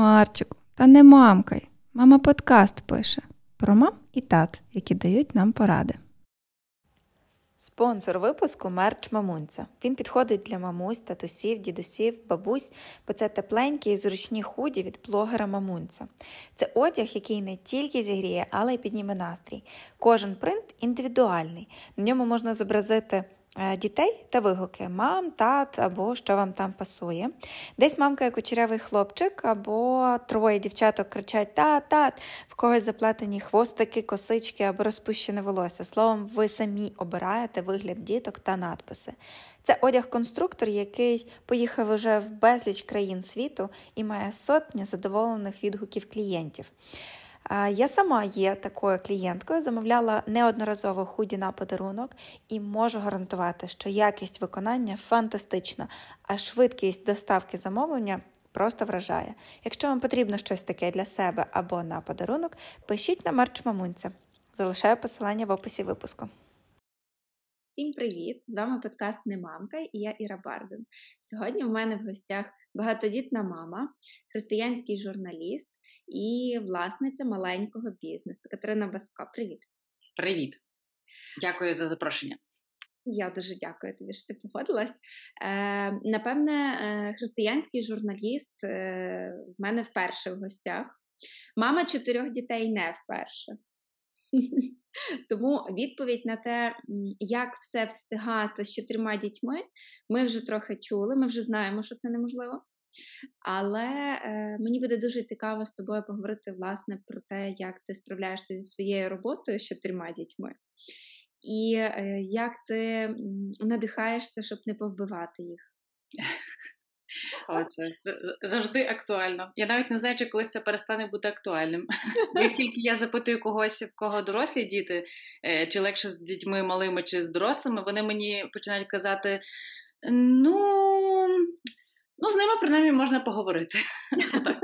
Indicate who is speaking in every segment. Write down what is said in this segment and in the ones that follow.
Speaker 1: Марчику, та не мамкай. Мама подкаст пише про мам і тат, які дають нам поради. Спонсор випуску мерч мамунця. Він підходить для мамусь, татусів, дідусів, бабусь, бо це тепленькі і зручні худі від блогера мамунця. Це одяг, який не тільки зігріє, але й підніме настрій. Кожен принт індивідуальний. На ньому можна зобразити. Е, дітей та вигуки мам, тат або що вам там пасує. Десь мамка як кучерявий хлопчик, або троє дівчаток кричать тат, тат, в когось заплетені хвостики, косички або розпущене волосся. Словом, ви самі обираєте вигляд діток та надписи. Це одяг-конструктор, який поїхав уже в безліч країн світу і має сотні задоволених відгуків клієнтів. Я сама є такою клієнткою, замовляла неодноразово худі на подарунок і можу гарантувати, що якість виконання фантастична, а швидкість доставки замовлення просто вражає. Якщо вам потрібно щось таке для себе або на подарунок, пишіть на мерч мамунця. Залишаю посилання в описі випуску.
Speaker 2: Всім привіт! З вами подкаст Не мамка і я Іра Барден. Сьогодні в мене в гостях багатодітна мама, християнський журналіст і власниця маленького бізнесу. Катерина Баско. Привіт.
Speaker 3: Привіт. Дякую за запрошення.
Speaker 2: Я дуже дякую тобі, що ти погодилась. Е, Напевне, е, християнський журналіст е, в мене вперше в гостях. Мама чотирьох дітей не вперше. Тому відповідь на те, як все встигати з чотирма дітьми, ми вже трохи чули, ми вже знаємо, що це неможливо. Але е, мені буде дуже цікаво з тобою поговорити власне про те, як ти справляєшся зі своєю роботою з чотирма дітьми, і е, як ти надихаєшся, щоб не повбивати їх.
Speaker 3: Оце завжди актуально. Я навіть не знаю, чи колись це перестане бути актуальним. Як тільки я запитую когось, в кого дорослі діти, е, чи легше з дітьми малими, чи з дорослими, вони мені починають казати: ну. Ну, з ними принаймні можна поговорити.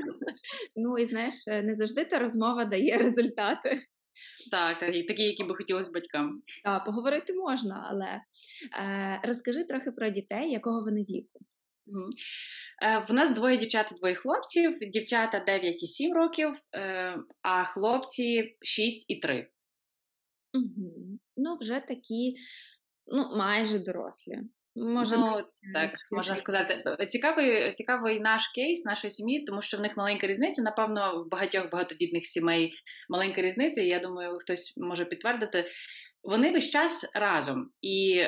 Speaker 2: Ну і знаєш, е, не завжди та розмова дає результати.
Speaker 3: Так, такі, які би хотілося батькам.
Speaker 2: Так, поговорити можна, але е, розкажи трохи про дітей, якого вони віку.
Speaker 3: Е, в нас двоє дівчат і двоє хлопців. Дівчата 9 і 7 років, е, а хлопці 6 і 3.
Speaker 2: Угу. Ну, вже такі, ну, майже дорослі.
Speaker 3: Може, ну, так, можна сказати. Цікавий цікавий наш кейс нашої сім'ї, тому що в них маленька різниця. Напевно, в багатьох багатодітних сімей маленька різниця. Я думаю, хтось може підтвердити. Вони весь час разом, і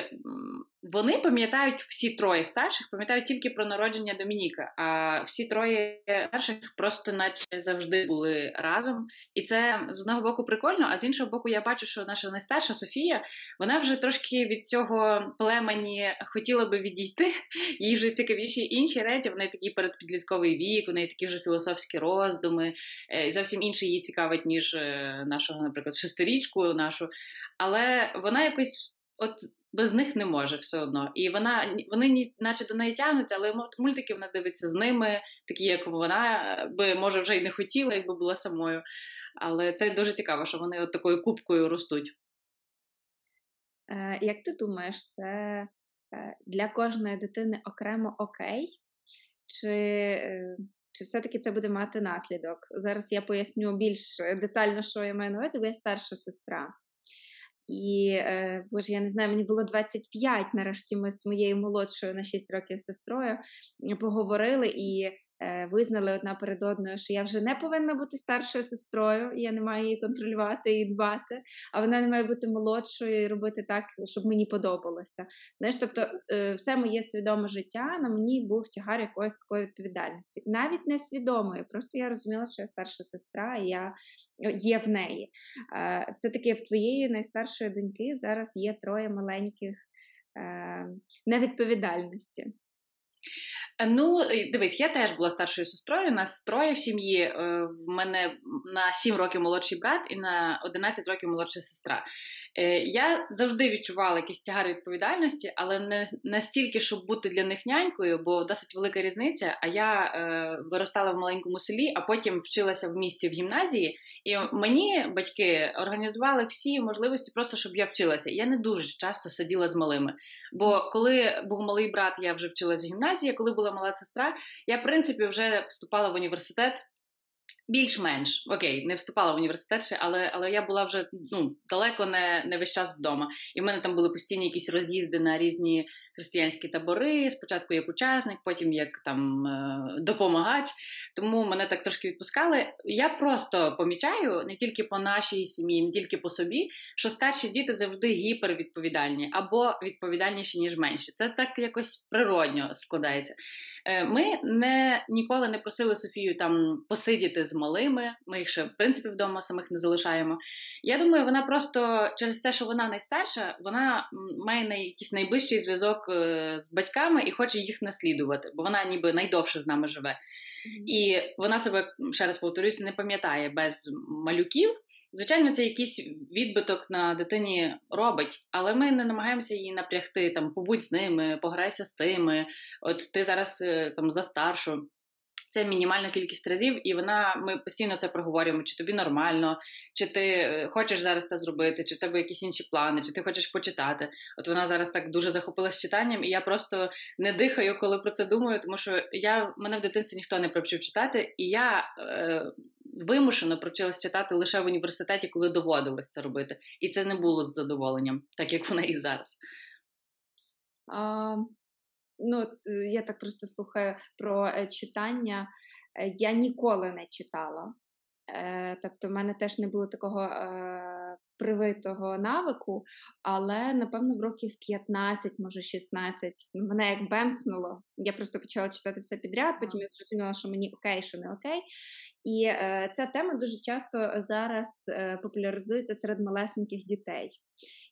Speaker 3: вони пам'ятають всі троє старших, пам'ятають тільки про народження Домініка. А всі троє старших просто, наче завжди, були разом. І це з одного боку прикольно, а з іншого боку, я бачу, що наша найстарша Софія вона вже трошки від цього племені хотіла би відійти. Їй вже цікавіші інші речі. В неї такий передпідлітковий вік, у неї такі вже філософські роздуми. Е, і зовсім інше її цікавить, ніж е, нашого, наприклад, шестирічку нашу. Але вона якось. От без них не може все одно. І вона вони наче до неї тягнуться, але мультики вона дивиться з ними, такі як вона би може вже й не хотіла, якби була самою. Але це дуже цікаво, що вони от такою кубкою ростуть.
Speaker 2: Е, Як ти думаєш, це е, для кожної дитини окремо окей? Чи е, чи все-таки це буде мати наслідок? Зараз я поясню більш детально, що я маю на увазі, бо я старша сестра. І е, боже, я не знаю, мені було 25, Нарешті ми з моєю молодшою на 6 років сестрою поговорили і визнали одна перед одною, що я вже не повинна бути старшою сестрою, я не маю її контролювати і дбати, а вона не має бути молодшою і робити так, щоб мені подобалося. Знаєш, тобто е, все моє свідоме життя на мені був тягар якоїсь такої відповідальності, навіть не свідомої, просто я розуміла, що я старша сестра, і я є в неї. Е, все-таки в твоєї найстаршої доньки зараз є троє маленьких невідповідальності.
Speaker 3: Ну, дивись, я теж була старшою сестрою. Нас троє в сім'ї. Е, в мене на 7 років молодший брат і на 11 років молодша сестра. Е, я завжди відчувала якийсь тягар відповідальності, але не настільки, щоб бути для них нянькою, бо досить велика різниця. А я е, виростала в маленькому селі, а потім вчилася в місті в гімназії. І мені батьки організували всі можливості, просто щоб я вчилася. Я не дуже часто сиділа з малими. Бо коли був малий брат, я вже вчилася в гімназії. Коли була мала сестра, я в принципі вже вступала в університет більш-менш окей, не вступала в університет ще, але але я була вже ну, далеко не не весь час вдома. І в мене там були постійні якісь роз'їзди на різні християнські табори. Спочатку як учасник, потім як там е, допомагач. Тому мене так трошки відпускали. Я просто помічаю не тільки по нашій сім'ї, не тільки по собі, що старші діти завжди гіпервідповідальні або відповідальніші ніж менші. Це так якось природньо складається. Е, ми не ніколи не просили Софію там посидіти з малими. Ми їх ще в принципі вдома самих не залишаємо. Я думаю, вона просто через те, що вона найстарша, вона має якийсь найближчий зв'язок е, з батьками і хоче їх наслідувати, бо вона ніби найдовше з нами живе. І вона себе ще раз повторюся, не пам'ятає без малюків. Звичайно, це якийсь відбиток на дитині робить, але ми не намагаємося її напрягти, там побудь з ними, пограйся з тими. От ти зараз е, там за старшу. Це мінімальна кількість разів, і вона ми постійно це проговорюємо, чи тобі нормально, чи ти е, хочеш зараз це зробити, чи в тебе якісь інші плани, чи ти хочеш почитати. От вона зараз так дуже захопилась читанням, і я просто не дихаю, коли про це думаю, тому що я мене в дитинстві ніхто не привчив читати, і я е, вимушено привчилась читати лише в університеті, коли доводилось це робити. І це не було з задоволенням, так як вона і зараз.
Speaker 2: А, Ну, от, е, Я так просто слухаю про е, читання. Е, я ніколи не читала. Тобто, в мене теж не було такого привитого навику, але напевно в років 15, може 16, ну, мене як бенцнуло. Я просто почала читати все підряд, потім я зрозуміла, що мені окей, що не окей. І е, ця тема дуже часто зараз е, популяризується серед малесеньких дітей.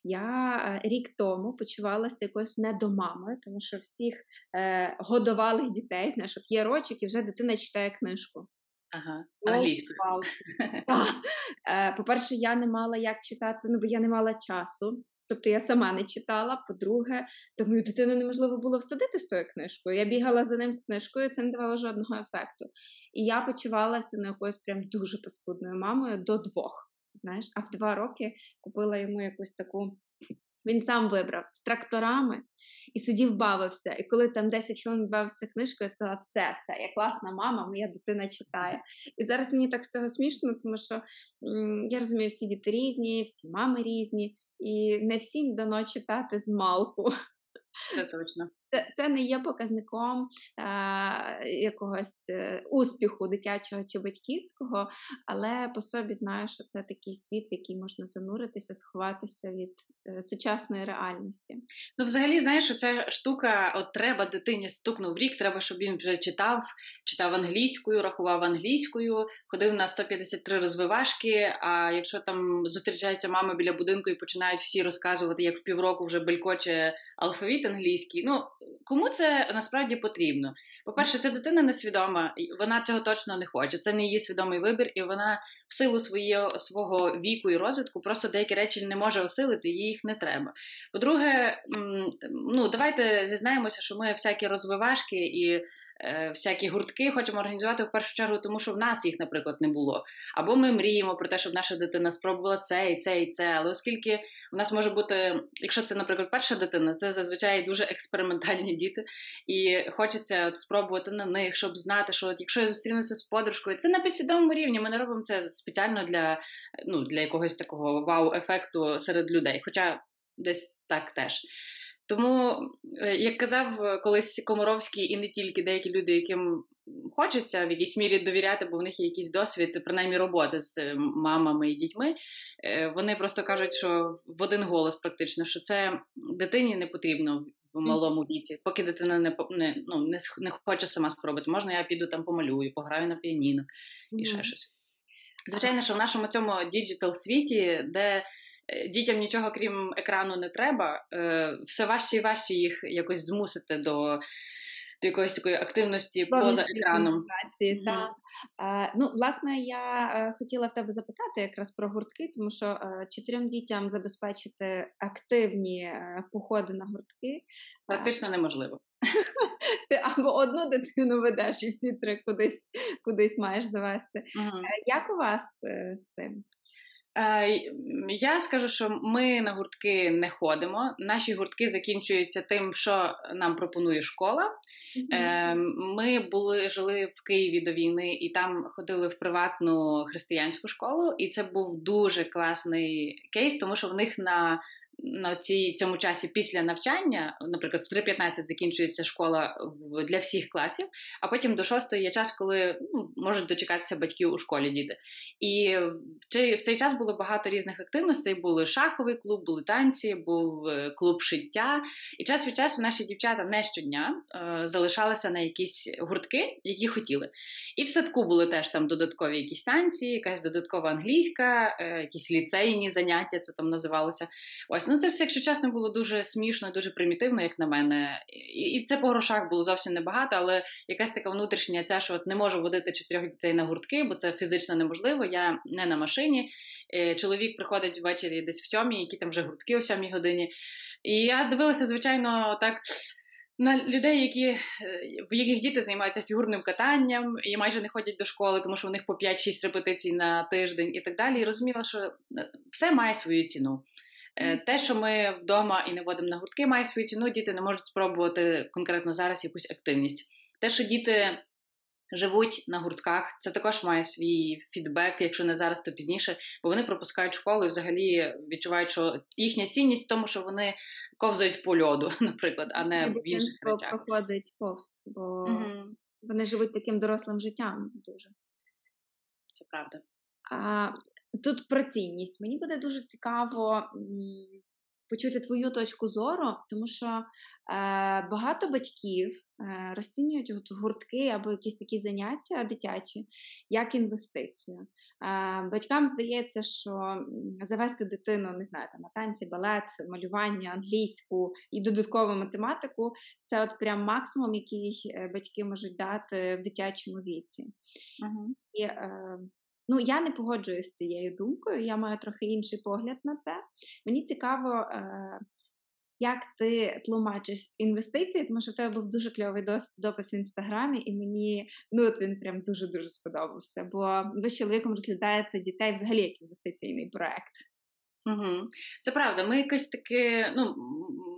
Speaker 2: Я е, рік тому почувалася якоюсь недомамою, тому що всіх е, годувалих дітей, знаєш, от є рочок, і вже дитина читає книжку.
Speaker 3: Ага, англійською.
Speaker 2: Е, по-перше, я не мала як читати, ну бо я не мала часу. Тобто я сама не читала. По-друге, то мою дитину неможливо було всадити з тою книжкою. Я бігала за ним з книжкою, це не давало жодного ефекту. І я почувалася на якоюсь прям дуже паскудною мамою до двох. Знаєш, а в два роки купила йому якусь таку він сам вибрав з тракторами і сидів, бавився. І коли там 10 хвилин бавився книжкою, я сказала, все, все, я класна мама, моя дитина читає. І зараз мені так з цього смішно, тому що м- я розумію, всі діти різні, всі мами різні, і не всім дано читати з малку.
Speaker 3: Це точно.
Speaker 2: Це не є показником е, якогось е, успіху дитячого чи батьківського, але по собі знаю, що це такий світ, в який можна зануритися, сховатися від е, сучасної реальності.
Speaker 3: Ну, взагалі, знаєш, що ця штука, от треба дитині стукнув рік, треба, щоб він вже читав, читав англійською, рахував англійською, ходив на 153 розвивашки. А якщо там зустрічаються мами біля будинку і починають всі розказувати, як в півроку вже белькоче алфавіт англійський. ну, Кому це насправді потрібно? По-перше, ця дитина несвідома, вона цього точно не хоче. Це не її свідомий вибір, і вона в силу своє, свого віку і розвитку просто деякі речі не може осилити, їй їх не треба. По-друге, ну давайте зізнаємося, що ми всякі розвивашки і всякі гуртки хочемо організувати в першу чергу, тому що в нас їх, наприклад, не було. Або ми мріємо про те, щоб наша дитина спробувала це і це і це. Але оскільки в нас може бути, якщо це, наприклад, перша дитина, це зазвичай дуже експериментальні діти, і хочеться от спробувати на них, щоб знати, що от якщо я зустрінуся з подружкою, це на підсвідомому рівні. Ми не робимо це спеціально для ну, для якогось такого вау-ефекту серед людей. Хоча десь так теж. Тому, е, як казав колись Комаровський, і не тільки деякі люди, яким хочеться в якійсь мірі довіряти, бо в них є якийсь досвід, принаймні роботи з е, мамами і дітьми, е, вони просто кажуть, що в один голос практично, що це дитині не потрібно в малому віці, поки дитина не не, ну, не, не хоче сама спробувати. Можна я піду там помалюю, пограю на піаніно і ще щось. Звичайно, що в нашому цьому digital світі, де Е, дітям нічого крім екрану не треба, е, все важче і важче їх якось змусити до. До якоїсь такої активності поза екраном.
Speaker 2: Mm-hmm. Та. Е, ну, власне, я е, хотіла в тебе запитати якраз про гуртки, тому що е, чотирьом дітям забезпечити активні е, походи на гуртки
Speaker 3: практично неможливо.
Speaker 2: Ти або одну дитину ведеш, і всі три кудись кудись маєш завести. Mm-hmm. Як у вас з цим?
Speaker 3: Я скажу, що ми на гуртки не ходимо. Наші гуртки закінчуються тим, що нам пропонує школа. Mm-hmm. Ми були жили в Києві до війни і там ходили в приватну християнську школу, і це був дуже класний кейс, тому що в них на на цій цьому часі після навчання, наприклад, в 3.15 закінчується школа для всіх класів, а потім до 6 є час, коли ну, можуть дочекатися батьків у школі діти. І в цей, час було багато різних активностей. Були шаховий клуб, були танці, був е, клуб шиття. І час від часу наші дівчата не щодня е, залишалися на якісь гуртки, які хотіли. І в садку були теж там додаткові якісь танці, якась додаткова англійська, е, якісь ліцейні заняття, це там називалося. Ось Ну, це все, якщо чесно, було дуже смішно, дуже примітивно, як на мене. І, і це по грошах було зовсім небагато, але якась така внутрішня ця, що от не можу водити чотирьох дітей на гуртки, бо це фізично неможливо. Я не на машині. Е, чоловік приходить ввечері десь в сьомій, які там вже гуртки о сьомій годині. І я дивилася, звичайно, так. На людей, які е, в яких діти займаються фігурним катанням і майже не ходять до школи, тому що у них по 5-6 репетицій на тиждень і так далі. І розуміла, що е, все має свою ціну. Е, те, що ми вдома і не водимо на гуртки, має свою ціну, діти не можуть спробувати конкретно зараз якусь активність. Те, що діти живуть на гуртках, це також має свій фідбек, якщо не зараз, то пізніше, бо вони пропускають школу і взагалі відчувають, що їхня цінність в тому, що вони ковзають по льоду, наприклад, а не в інших речах.
Speaker 2: проходить повз, бо mm вони живуть таким дорослим життям дуже.
Speaker 3: Це правда.
Speaker 2: А Тут про цінність. Мені буде дуже цікаво почути твою точку зору, тому що е, багато батьків е, розцінюють от гуртки або якісь такі заняття дитячі як інвестицію. Е, Батькам здається, що завести дитину, не знаю, там на танці, балет, малювання, англійську і додаткову математику це от прям максимум, який е, батьки можуть дати в дитячому віці. Uh-huh. І е, Ну, я не погоджуюсь з цією думкою, я маю трохи інший погляд на це. Мені цікаво, е, як ти тлумачиш інвестиції, тому що в тебе був дуже кльовий допис в інстаграмі, і мені ну от він прям дуже-дуже сподобався. Бо ви з чоловіком розглядаєте дітей взагалі як інвестиційний проект.
Speaker 3: Угу. Це правда. Ми якось таки, ну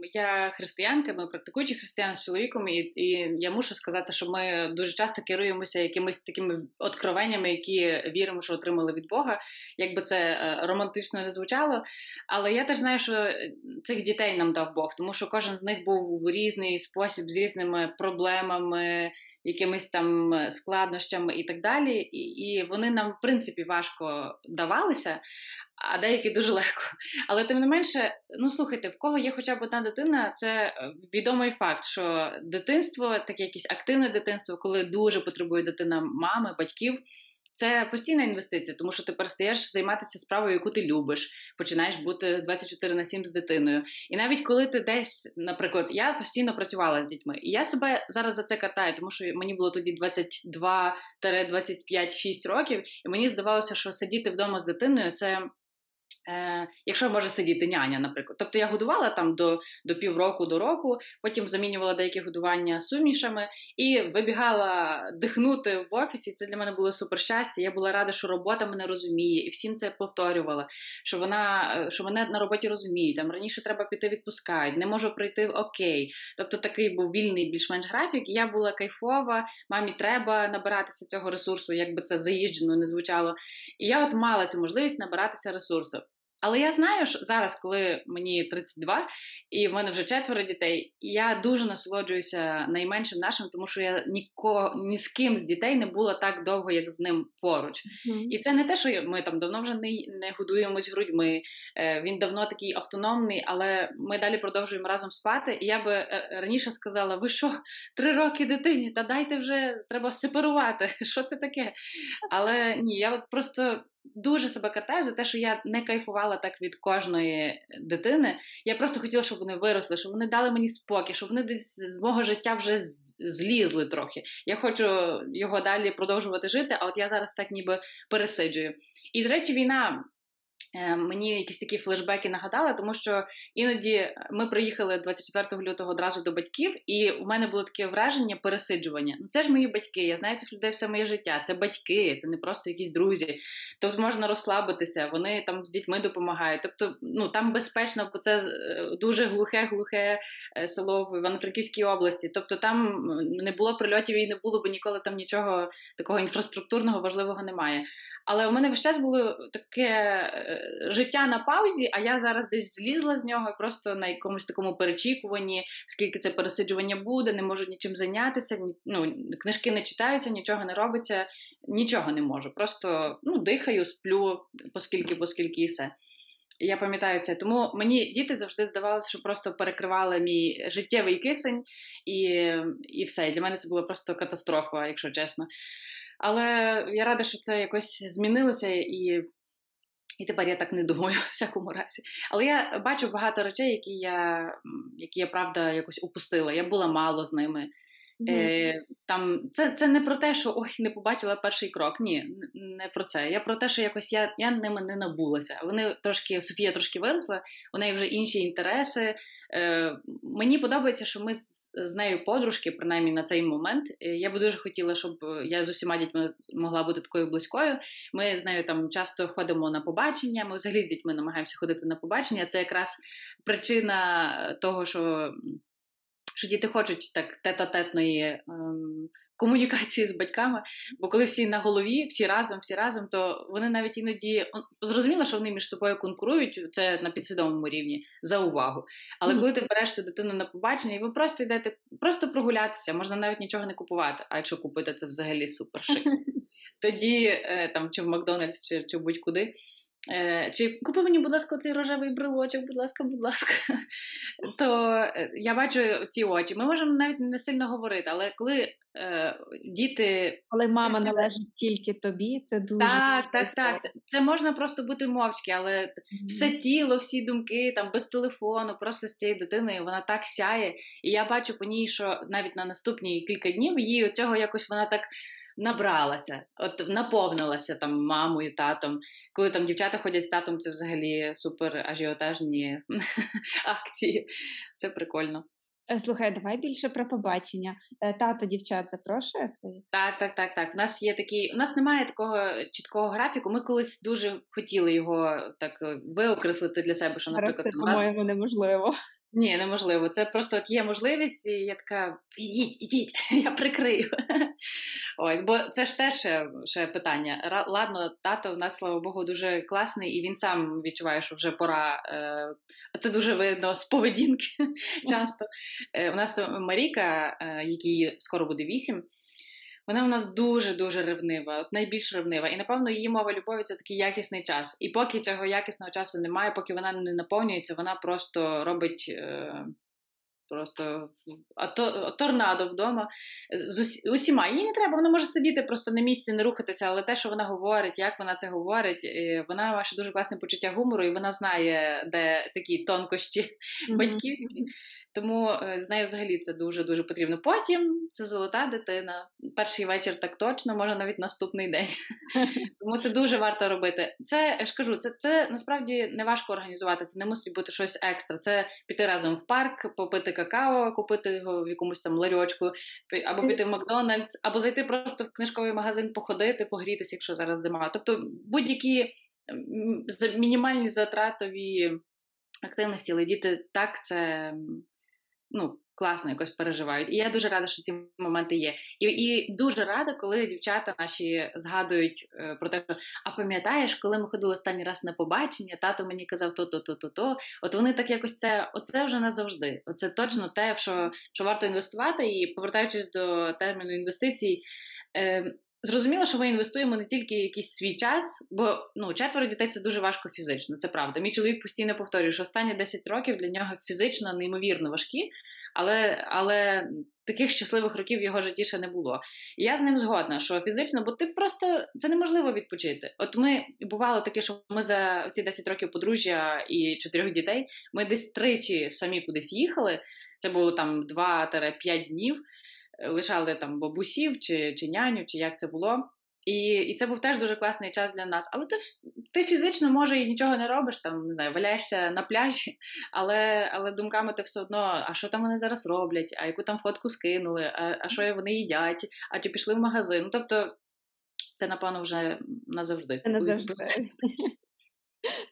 Speaker 3: я християнка, ми практикуючі християни з чоловіком, і і я мушу сказати, що ми дуже часто керуємося якимись такими откровеннями, які віримо, що отримали від Бога, якби це е, романтично не звучало. Але я теж знаю, що цих дітей нам дав Бог, тому що кожен з них був в різний спосіб з різними проблемами. Якимись там складнощами і так далі, і і вони нам в принципі важко давалися а деякі дуже легко. Але тим не менше, ну слухайте, в кого є хоча б одна дитина, це е, відомий факт, що дитинство, таке якесь активне дитинство, коли дуже потребує дитина мами, батьків. Це постійна інвестиція, тому що ти перестаєш займатися справою, яку ти любиш, починаєш бути 24 на 7 з дитиною. І навіть коли ти десь, наприклад, я постійно працювала з дітьми, і я себе зараз за це катаю, тому що мені було тоді 22-25-6 років, і мені здавалося, що сидіти вдома з дитиною це Е, Якщо може сидіти няня, наприклад. Тобто я годувала там до до півроку до року, потім замінювала деякі годування сумішами і вибігала дихнути в офісі. Це для мене було супер щастя. Я була рада, що робота мене розуміє, і всім це повторювала. Що вона е, що мене на роботі розуміють. Там раніше треба піти відпускають, не можу прийти окей. Тобто такий був вільний більш-менш графік. Я була кайфова, мамі треба набиратися цього ресурсу, якби це заїжджено не звучало. І я от мала цю можливість набиратися ресурсу. Але я знаю, що зараз, коли мені 32, і в мене вже четверо дітей, я дуже насолоджуюся найменшим нашим, тому що я ніко, ні з ким з дітей не була так довго, як з ним поруч. Mm-hmm. І це не те, що ми там давно вже не не годуємось грудьми. Е, він давно такий автономний, але ми далі продовжуємо разом спати. І я би е, раніше сказала: ви що, три роки дитині? Та дайте вже треба сепарувати. Що це таке? Але ні, я от просто дуже себе картаю за те, що я не кайфувала так від кожної дитини. Я просто хотіла, щоб вони виросли, щоб вони дали мені спокій, щоб вони десь з мого життя вже злізли трохи. Я хочу його далі продовжувати жити, а от я зараз так ніби пересиджую. І, до речі, війна мені якісь такі флешбеки нагадали, тому що іноді ми приїхали 24 лютого одразу до батьків, і у мене було таке враження пересиджування. Ну це ж мої батьки, я знаю цих людей все моє життя. Це батьки, це не просто якісь друзі. Тобто можна розслабитися, вони там з дітьми допомагають. Тобто, ну там безпечно, бо це е, дуже глухе-глухе е, село в Івано-Франківській області. Тобто там не було прильотів і не було, бо ніколи там нічого такого інфраструктурного важливого немає. Але у мене весь час було таке е, життя на паузі, а я зараз десь злізла з нього просто на якомусь такому перечікуванні, скільки це пересиджування буде, не можу нічим зайнятися, ну, книжки не читаються, нічого не робиться, нічого не можу. Просто ну, дихаю, сплю, поскільки, поскільки і все. Я пам'ятаю це, тому мені діти завжди здавалося, що просто перекривали мій життєвий кисень, і і все. Для мене це була просто катастрофа, якщо чесно. Але я рада, що це якось змінилося, і і тепер я так не думаю, в всякому разі. Але я бачу багато речей, які я які я правда якось упустила. Я була мало з ними. Е, там Це це не про те, що ой, не побачила перший крок. Ні, не про це. Я про те, що якось я я ними не набулася. Вони трошки, Софія трошки виросла, у неї вже інші інтереси. Е, Мені подобається, що ми з, з нею подружки, принаймні на цей момент. Е, я би дуже хотіла, щоб я з усіма дітьми могла бути такою близькою. Ми з нею там часто ходимо на побачення. Ми взагалі з дітьми намагаємося ходити на побачення. Це якраз причина того, що що діти хочуть так тета-тетної ем, комунікації з батьками. Бо коли всі на голові, всі разом, всі разом, то вони навіть іноді зрозуміло, що вони між собою конкурують це на підсвідомому рівні за увагу. Але mm. коли ти береш цю дитину на побачення, і ви просто йдете просто прогулятися, можна навіть нічого не купувати. А якщо купити, це взагалі супер шик. Тоді е, там чи в Макдональдс, чи, чи будь-куди. Е, чи купи мені, будь ласка, цей рожевий брелочок, будь ласка, будь ласка, то е, я бачу ці очі. Ми можемо навіть не сильно говорити, але коли е, діти.
Speaker 4: Коли мама належить тільки тобі, це дуже.
Speaker 3: Так, так, так. Це, це можна просто бути мовчки, але mm-hmm. все тіло, всі думки, там без телефону, просто з цією дитиною вона так сяє. І я бачу по ній, що навіть на наступні кілька днів її цього якось вона так набралася, от наповнилася там мамою, татом. Коли там дівчата ходять з татом, це взагалі супер ажіотажні акції. Це прикольно.
Speaker 4: Е, слухай, давай більше про побачення. Е, тато дівчат запрошує свої?
Speaker 3: Так, так, так, так. У нас є такий, у нас немає такого чіткого графіку. Ми колись дуже хотіли його так е, виокреслити для себе, що, наприклад,
Speaker 4: це, по-моєму, неможливо.
Speaker 3: Ні, неможливо. Це просто от є можливість, і я така: ідіть, ідіть, я прикрию. Ось, бо це ж теж ще, ще питання. Ладно, тато в нас, слава Богу, дуже класний, і він сам відчуває, що вже пора. Е, це дуже видно з поведінки часто. Е, у нас Маріка, е, якій скоро буде вісім. Вона у нас дуже-дуже ревнива, от найбільш ревнива. І, напевно, її мова любові це такий якісний час. І поки цього якісного часу немає, поки вона не наповнюється, вона просто робить е, просто торнадо вдома з усі, усіма. Їй не треба, вона може сидіти просто на місці, не рухатися, але те, що вона говорить, як вона це говорить, вона має дуже класне почуття гумору, і вона знає, де такі тонкощі mm-hmm. батьківські. Тому е, з нею взагалі це дуже-дуже потрібно. Потім це золота дитина. Перший вечір так точно, може навіть наступний день. Тому це дуже варто робити. Це я ж кажу, це це насправді не важко організувати. Це не мусить бути щось екстра. Це піти разом в парк, попити какао, купити його в якомусь там ларьочку, або піти в Макдональдс, або зайти просто в книжковий магазин, походити, погрітися, якщо зараз зима. Тобто будь-які мінімальні затратові активності, але діти так це ну, класно якось переживають. І я дуже рада, що ці моменти є. І і дуже рада, коли дівчата наші згадують е, про те, що а пам'ятаєш, коли ми ходили останній раз на побачення, тато мені казав то-то, то-то, то. От вони так якось це, оце вже назавжди. Оце точно те, що, що варто інвестувати. І повертаючись до терміну інвестицій. Е, Зрозуміло, що ми інвестуємо не тільки якийсь свій час, бо ну четверо дітей це дуже важко фізично. Це правда. Мій чоловік постійно повторює, що останні 10 років для нього фізично неймовірно важкі, але але таких щасливих років в його житті ще не було. І я з ним згодна, що фізично, бо ти просто це неможливо відпочити. От ми бувало таке, що ми за ці 10 років подружжя і чотирьох дітей ми десь тричі самі кудись їхали. Це було там 2-5 днів лишали там бабусів чи чи няню, чи як це було. І і це був теж дуже класний час для нас. Але ти ти фізично, може, і нічого не робиш, там не знаю, валяєшся на пляжі, але але думками ти все одно, а що там вони зараз роблять, а яку там фотку скинули, а а що вони їдять, а чи пішли в магазин. Ну, Тобто, це, напевно, вже назавжди.
Speaker 4: Назавжди.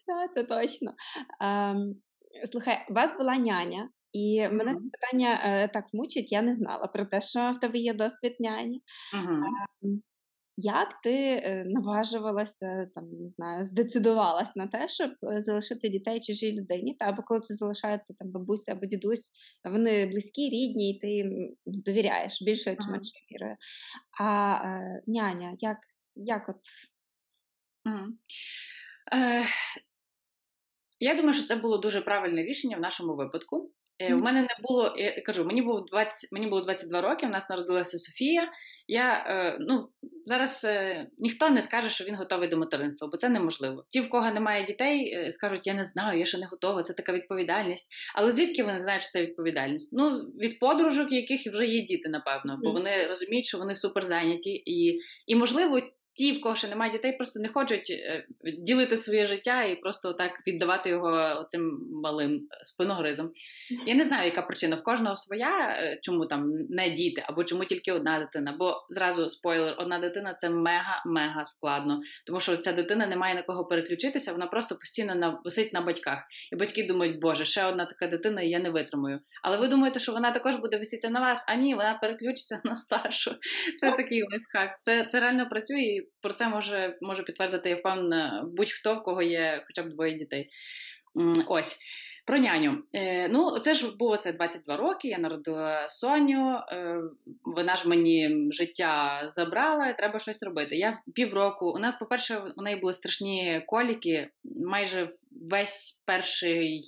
Speaker 4: Так, Це точно. Ем, Слухай, у вас була няня, і mm-hmm. мене це питання е, так мучить, я не знала про те, що в тебе є досвід няні. Mm-hmm. Е, як ти е, наважувалася, там не знаю, здецидувалась на те, щоб е, залишити дітей чужій людині? Та або коли це залишається там бабуся або дідусь, вони близькі, рідні, і ти їм довіряєш більше, чи менше вірою. А е, няня, як як от?
Speaker 3: Mm-hmm. Е, Я думаю, що це було дуже правильне рішення в нашому випадку. У мене не було, я кажу, мені було 20, мені було 22 роки, у нас народилася Софія. Я, е, ну, Зараз е, ніхто не скаже, що він готовий до материнства, бо це неможливо. Ті, в кого немає дітей, е, скажуть, я не знаю, я ще не готова, це така відповідальність. Але звідки вони знають, що це відповідальність? Ну, від подружок, яких вже є діти, напевно, бо вони розуміють, що вони супер зайняті, і, і можливо, ті, в кого ще немає дітей, просто не хочуть е, ділити своє життя і просто так віддавати його цим малим спиногризом. Я не знаю, яка причина в кожного своя, е, чому там не діти, або чому тільки одна дитина. Бо зразу спойлер, одна дитина це мега-мега складно, тому що ця дитина не має на кого переключитися, вона просто постійно на, висить на батьках. І батьки думають, боже, ще одна така дитина, і я не витримую. Але ви думаєте, що вона також буде висіти на вас? А ні, вона переключиться на старшу. Це такий лайфхак. Це це реально працює про це може може підтвердити, я впевнена, будь-хто, в кого є хоча б двоє дітей. Ось. Про няню. Е, Ну, це ж було це 22 роки. Я народила Соню. Е, Вона ж мені життя забрала, і треба щось робити. Я півроку. Вона, по-перше, у неї були страшні коліки. Майже весь перший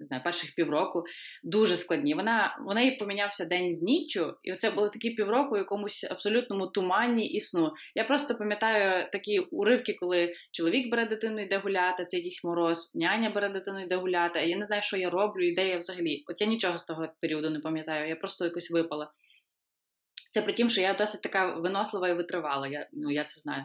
Speaker 3: не знаю, перших півроку дуже складні. Вона вона їй помінявся день з ніччю, і це були такі півроку, у якомусь абсолютному тумані і сну. Я просто пам'ятаю такі уривки, коли чоловік бере дитину, йде гуляти, це якийсь мороз, няня бере дитину, йде гуляти. А я не знаю, що я роблю, і де я взагалі. От я нічого з того періоду не пам'ятаю, я просто якось випала. Це при тім, що я досить така винослива і витривала, я, ну, я це знаю.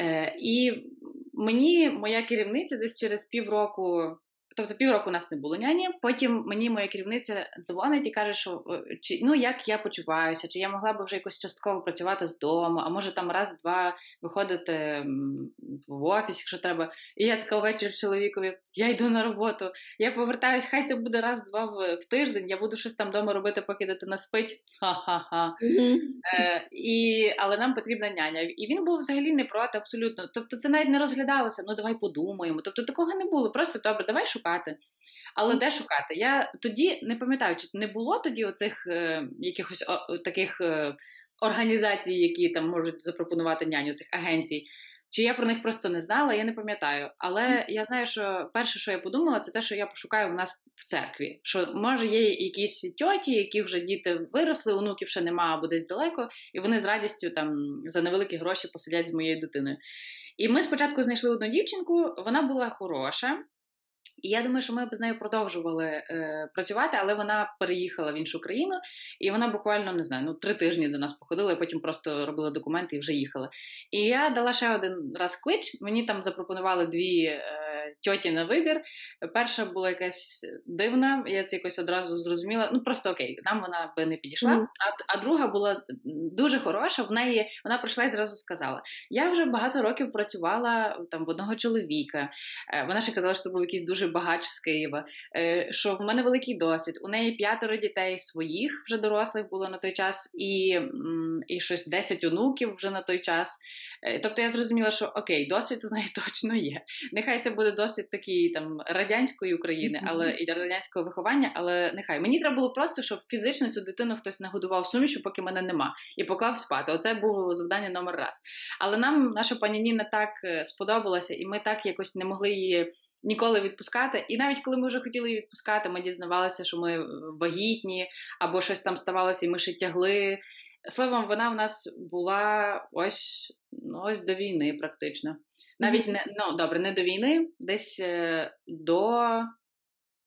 Speaker 3: Е, І мені моя керівниця десь через півроку Тобто півроку у нас не було няні. Потім мені моя керівниця дзвонить і каже, що чи ну як я почуваюся, чи я могла б вже якось частково працювати з дому, а може там раз-два виходити в офіс, якщо треба. І я така ввечері чоловікові, я йду на роботу, я повертаюсь, хай це буде раз-два в, в тиждень, я буду щось там вдома робити, поки дитина спить. Ха-ха-ха. Mm-hmm. Е, і, Але нам потрібна няня. І він був взагалі не проти, абсолютно. Тобто це навіть не розглядалося, ну давай подумаємо. Тобто такого не було. Просто добре, давай шукати шукати. Але де шукати? Я тоді не пам'ятаю, чи не було тоді оцих е, якихось о, таких е, організацій, які там можуть запропонувати няню цих агенцій. Чи я про них просто не знала, я не пам'ятаю. Але я знаю, що перше, що я подумала, це те, що я пошукаю в нас в церкві. Що може є якісь тьоті, які вже діти виросли, онуків ще нема або десь далеко, і вони з радістю там за невеликі гроші посидять з моєю дитиною. І ми спочатку знайшли одну дівчинку, вона була хороша, і я думаю, що ми б з нею продовжували е, працювати, але вона переїхала в іншу країну, і вона буквально не знаю, ну три тижні до нас походила, і потім просто робила документи і вже їхала. І я дала ще один раз клич. Мені там запропонували дві е, тьоті на вибір. Перша була якась дивна, я це якось одразу зрозуміла. Ну просто окей, нам вона би не підійшла. Mm. А а друга була дуже хороша. В неї вона прийшла і зразу сказала: Я вже багато років працювала там в одного чоловіка. Е, вона ще казала, що це був якийсь дуже багач з Києва. Е, що в мене великий досвід. У неї п'ятеро дітей своїх вже дорослих було на той час, і, і щось 10 онуків вже на той час. Е, тобто я зрозуміла, що окей, досвід у неї точно є. Нехай це буде досвід такий там радянської України, але і радянського виховання, але нехай мені треба було просто, щоб фізично цю дитину хтось нагодував сумішу, поки мене нема, і поклав спати. Оце було завдання номер раз. Але нам наша пані Ніна так е, сподобалася, і ми так якось не могли її. Ніколи відпускати, і навіть коли ми вже хотіли її відпускати, ми дізнавалися, що ми вагітні, або щось там ставалося, і ми ще тягли. Словом, вона в нас була ось ну, ось до війни, практично. Навіть не ну добре, не до війни, десь е, до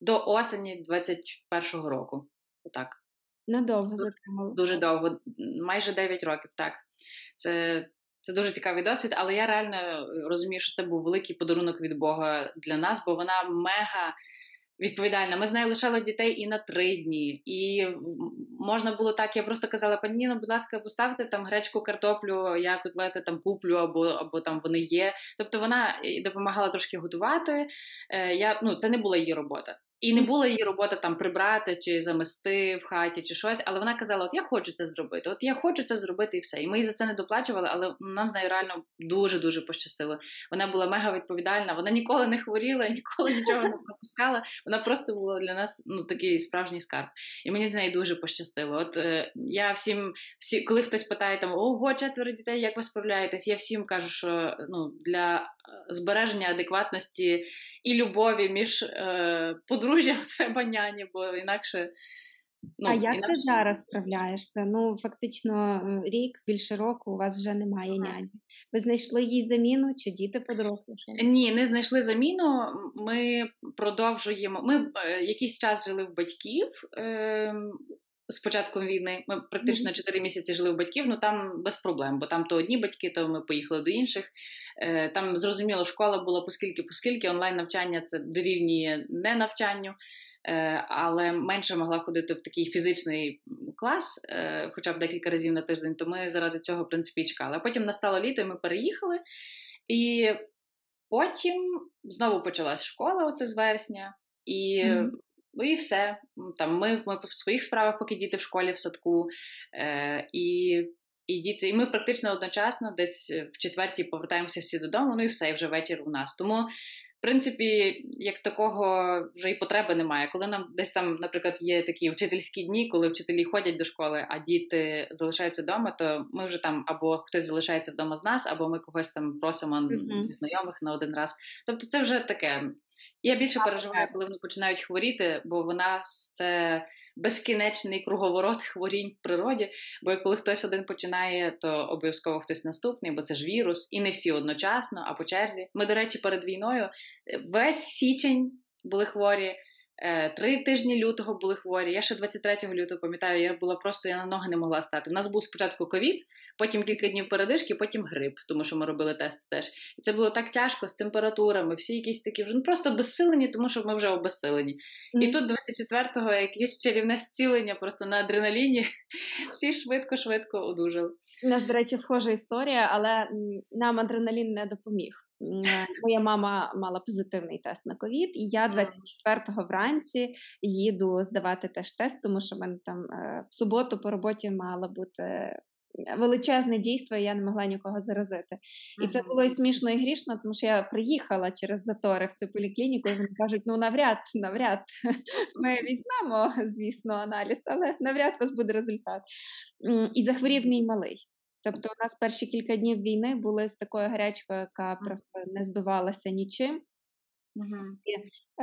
Speaker 3: до осені 21-го року. Отак.
Speaker 4: Надовго затримали.
Speaker 3: Дуже довго, майже 9 років, так. Це це дуже цікавий досвід, але я реально розумію, що це був великий подарунок від Бога для нас, бо вона мега відповідальна. Ми з нею лишали дітей і на три дні, і можна було так. Я просто казала, пані Ніно, будь ласка, поставте там гречку, картоплю, я котлети там куплю, або або там вони є. Тобто вона допомагала трошки готувати. Е, я ну це не була її робота. І не була її робота там прибрати чи замести в хаті, чи щось, але вона казала: От я хочу це зробити, от я хочу це зробити, і все. І ми їй за це не доплачували, але нам з нею реально дуже дуже пощастило. Вона була мега відповідальна, вона ніколи не хворіла, ніколи нічого не пропускала. Вона просто була для нас ну такий справжній скарб. І мені з нею дуже пощастило. От е, я всім, всі, коли хтось питає там ого, четверо дітей, як ви справляєтесь? Я всім кажу, що ну для е, збереження адекватності і любові між е, подружжям треба няні, бо інакше.
Speaker 2: Ну, А як інакше... ти зараз справляєшся? Ну, фактично, рік, більше року у вас вже немає ага. няні. Ви знайшли їй заміну чи діти подорослішали?
Speaker 3: Ні, не знайшли заміну. Ми продовжуємо. Ми е, якийсь час жили в батьків. Е, з початком війни ми практично 4 місяці жили в батьків, ну там без проблем, бо там то одні батьки, то ми поїхали до інших. Е, там зрозуміло, школа була поскільки, поскільки онлайн навчання це дорівнює не навчанню. Е, але менше могла ходити в такий фізичний клас, е, хоча б декілька разів на тиждень, то ми заради цього в принципі чекали. А потім настало літо, і ми переїхали, і потім знову почалась школа, оце з вересня, і mm-hmm. І все. Там Ми ми в своїх справах, поки діти в школі, в садку. Е, І і діти, і ми практично одночасно десь в четвертій повертаємося всі додому, ну і все, і вже вечір у нас. Тому в принципі, як такого вже і потреби немає. Коли нам десь там, наприклад, є такі вчительські дні, коли вчителі ходять до школи, а діти залишаються вдома, то ми вже там або хтось залишається вдома з нас, або ми когось там просимо mm-hmm. знайомих на один раз. Тобто, це вже таке. Я більше переживаю, коли вони починають хворіти, бо в нас це безкінечний круговорот хворінь в природі. Бо коли хтось один починає, то обов'язково хтось наступний, бо це ж вірус, і не всі одночасно, а по черзі. Ми, до речі, перед війною е, весь січень були хворі. Е, три тижні лютого були хворі. Я ще 23 лютого пам'ятаю, я була просто я на ноги не могла стати. У нас був спочатку ковід, потім кілька днів передишки, потим грип, тому що ми робили тести теж. І це було так тяжко з температурами, всі якісь такі вже ну, просто обезсилені, тому що ми вже обезсилені. Mm. І тут 24-го якесь чарівне зцілення просто на адреналіні. Всі швидко-швидко одужали.
Speaker 2: У нас, до речі, схожа історія, але нам адреналін не допоміг. Моя мама мала позитивний тест на ковід, і я 24-го вранці їду здавати теж тест, тому що в мене там е, в суботу по роботі мала бути величезне дійство, і я не могла нікого заразити. І це було і смішно і грішно, тому що я приїхала через затори в цю поліклініку, і вони кажуть: ну навряд, навряд, ми візьмемо, звісно, аналіз, але навряд у вас буде результат. І захворів мій малий. Тобто, у нас перші кілька днів війни були з такою гарячкою, яка просто не збивалася нічим. Угу. І,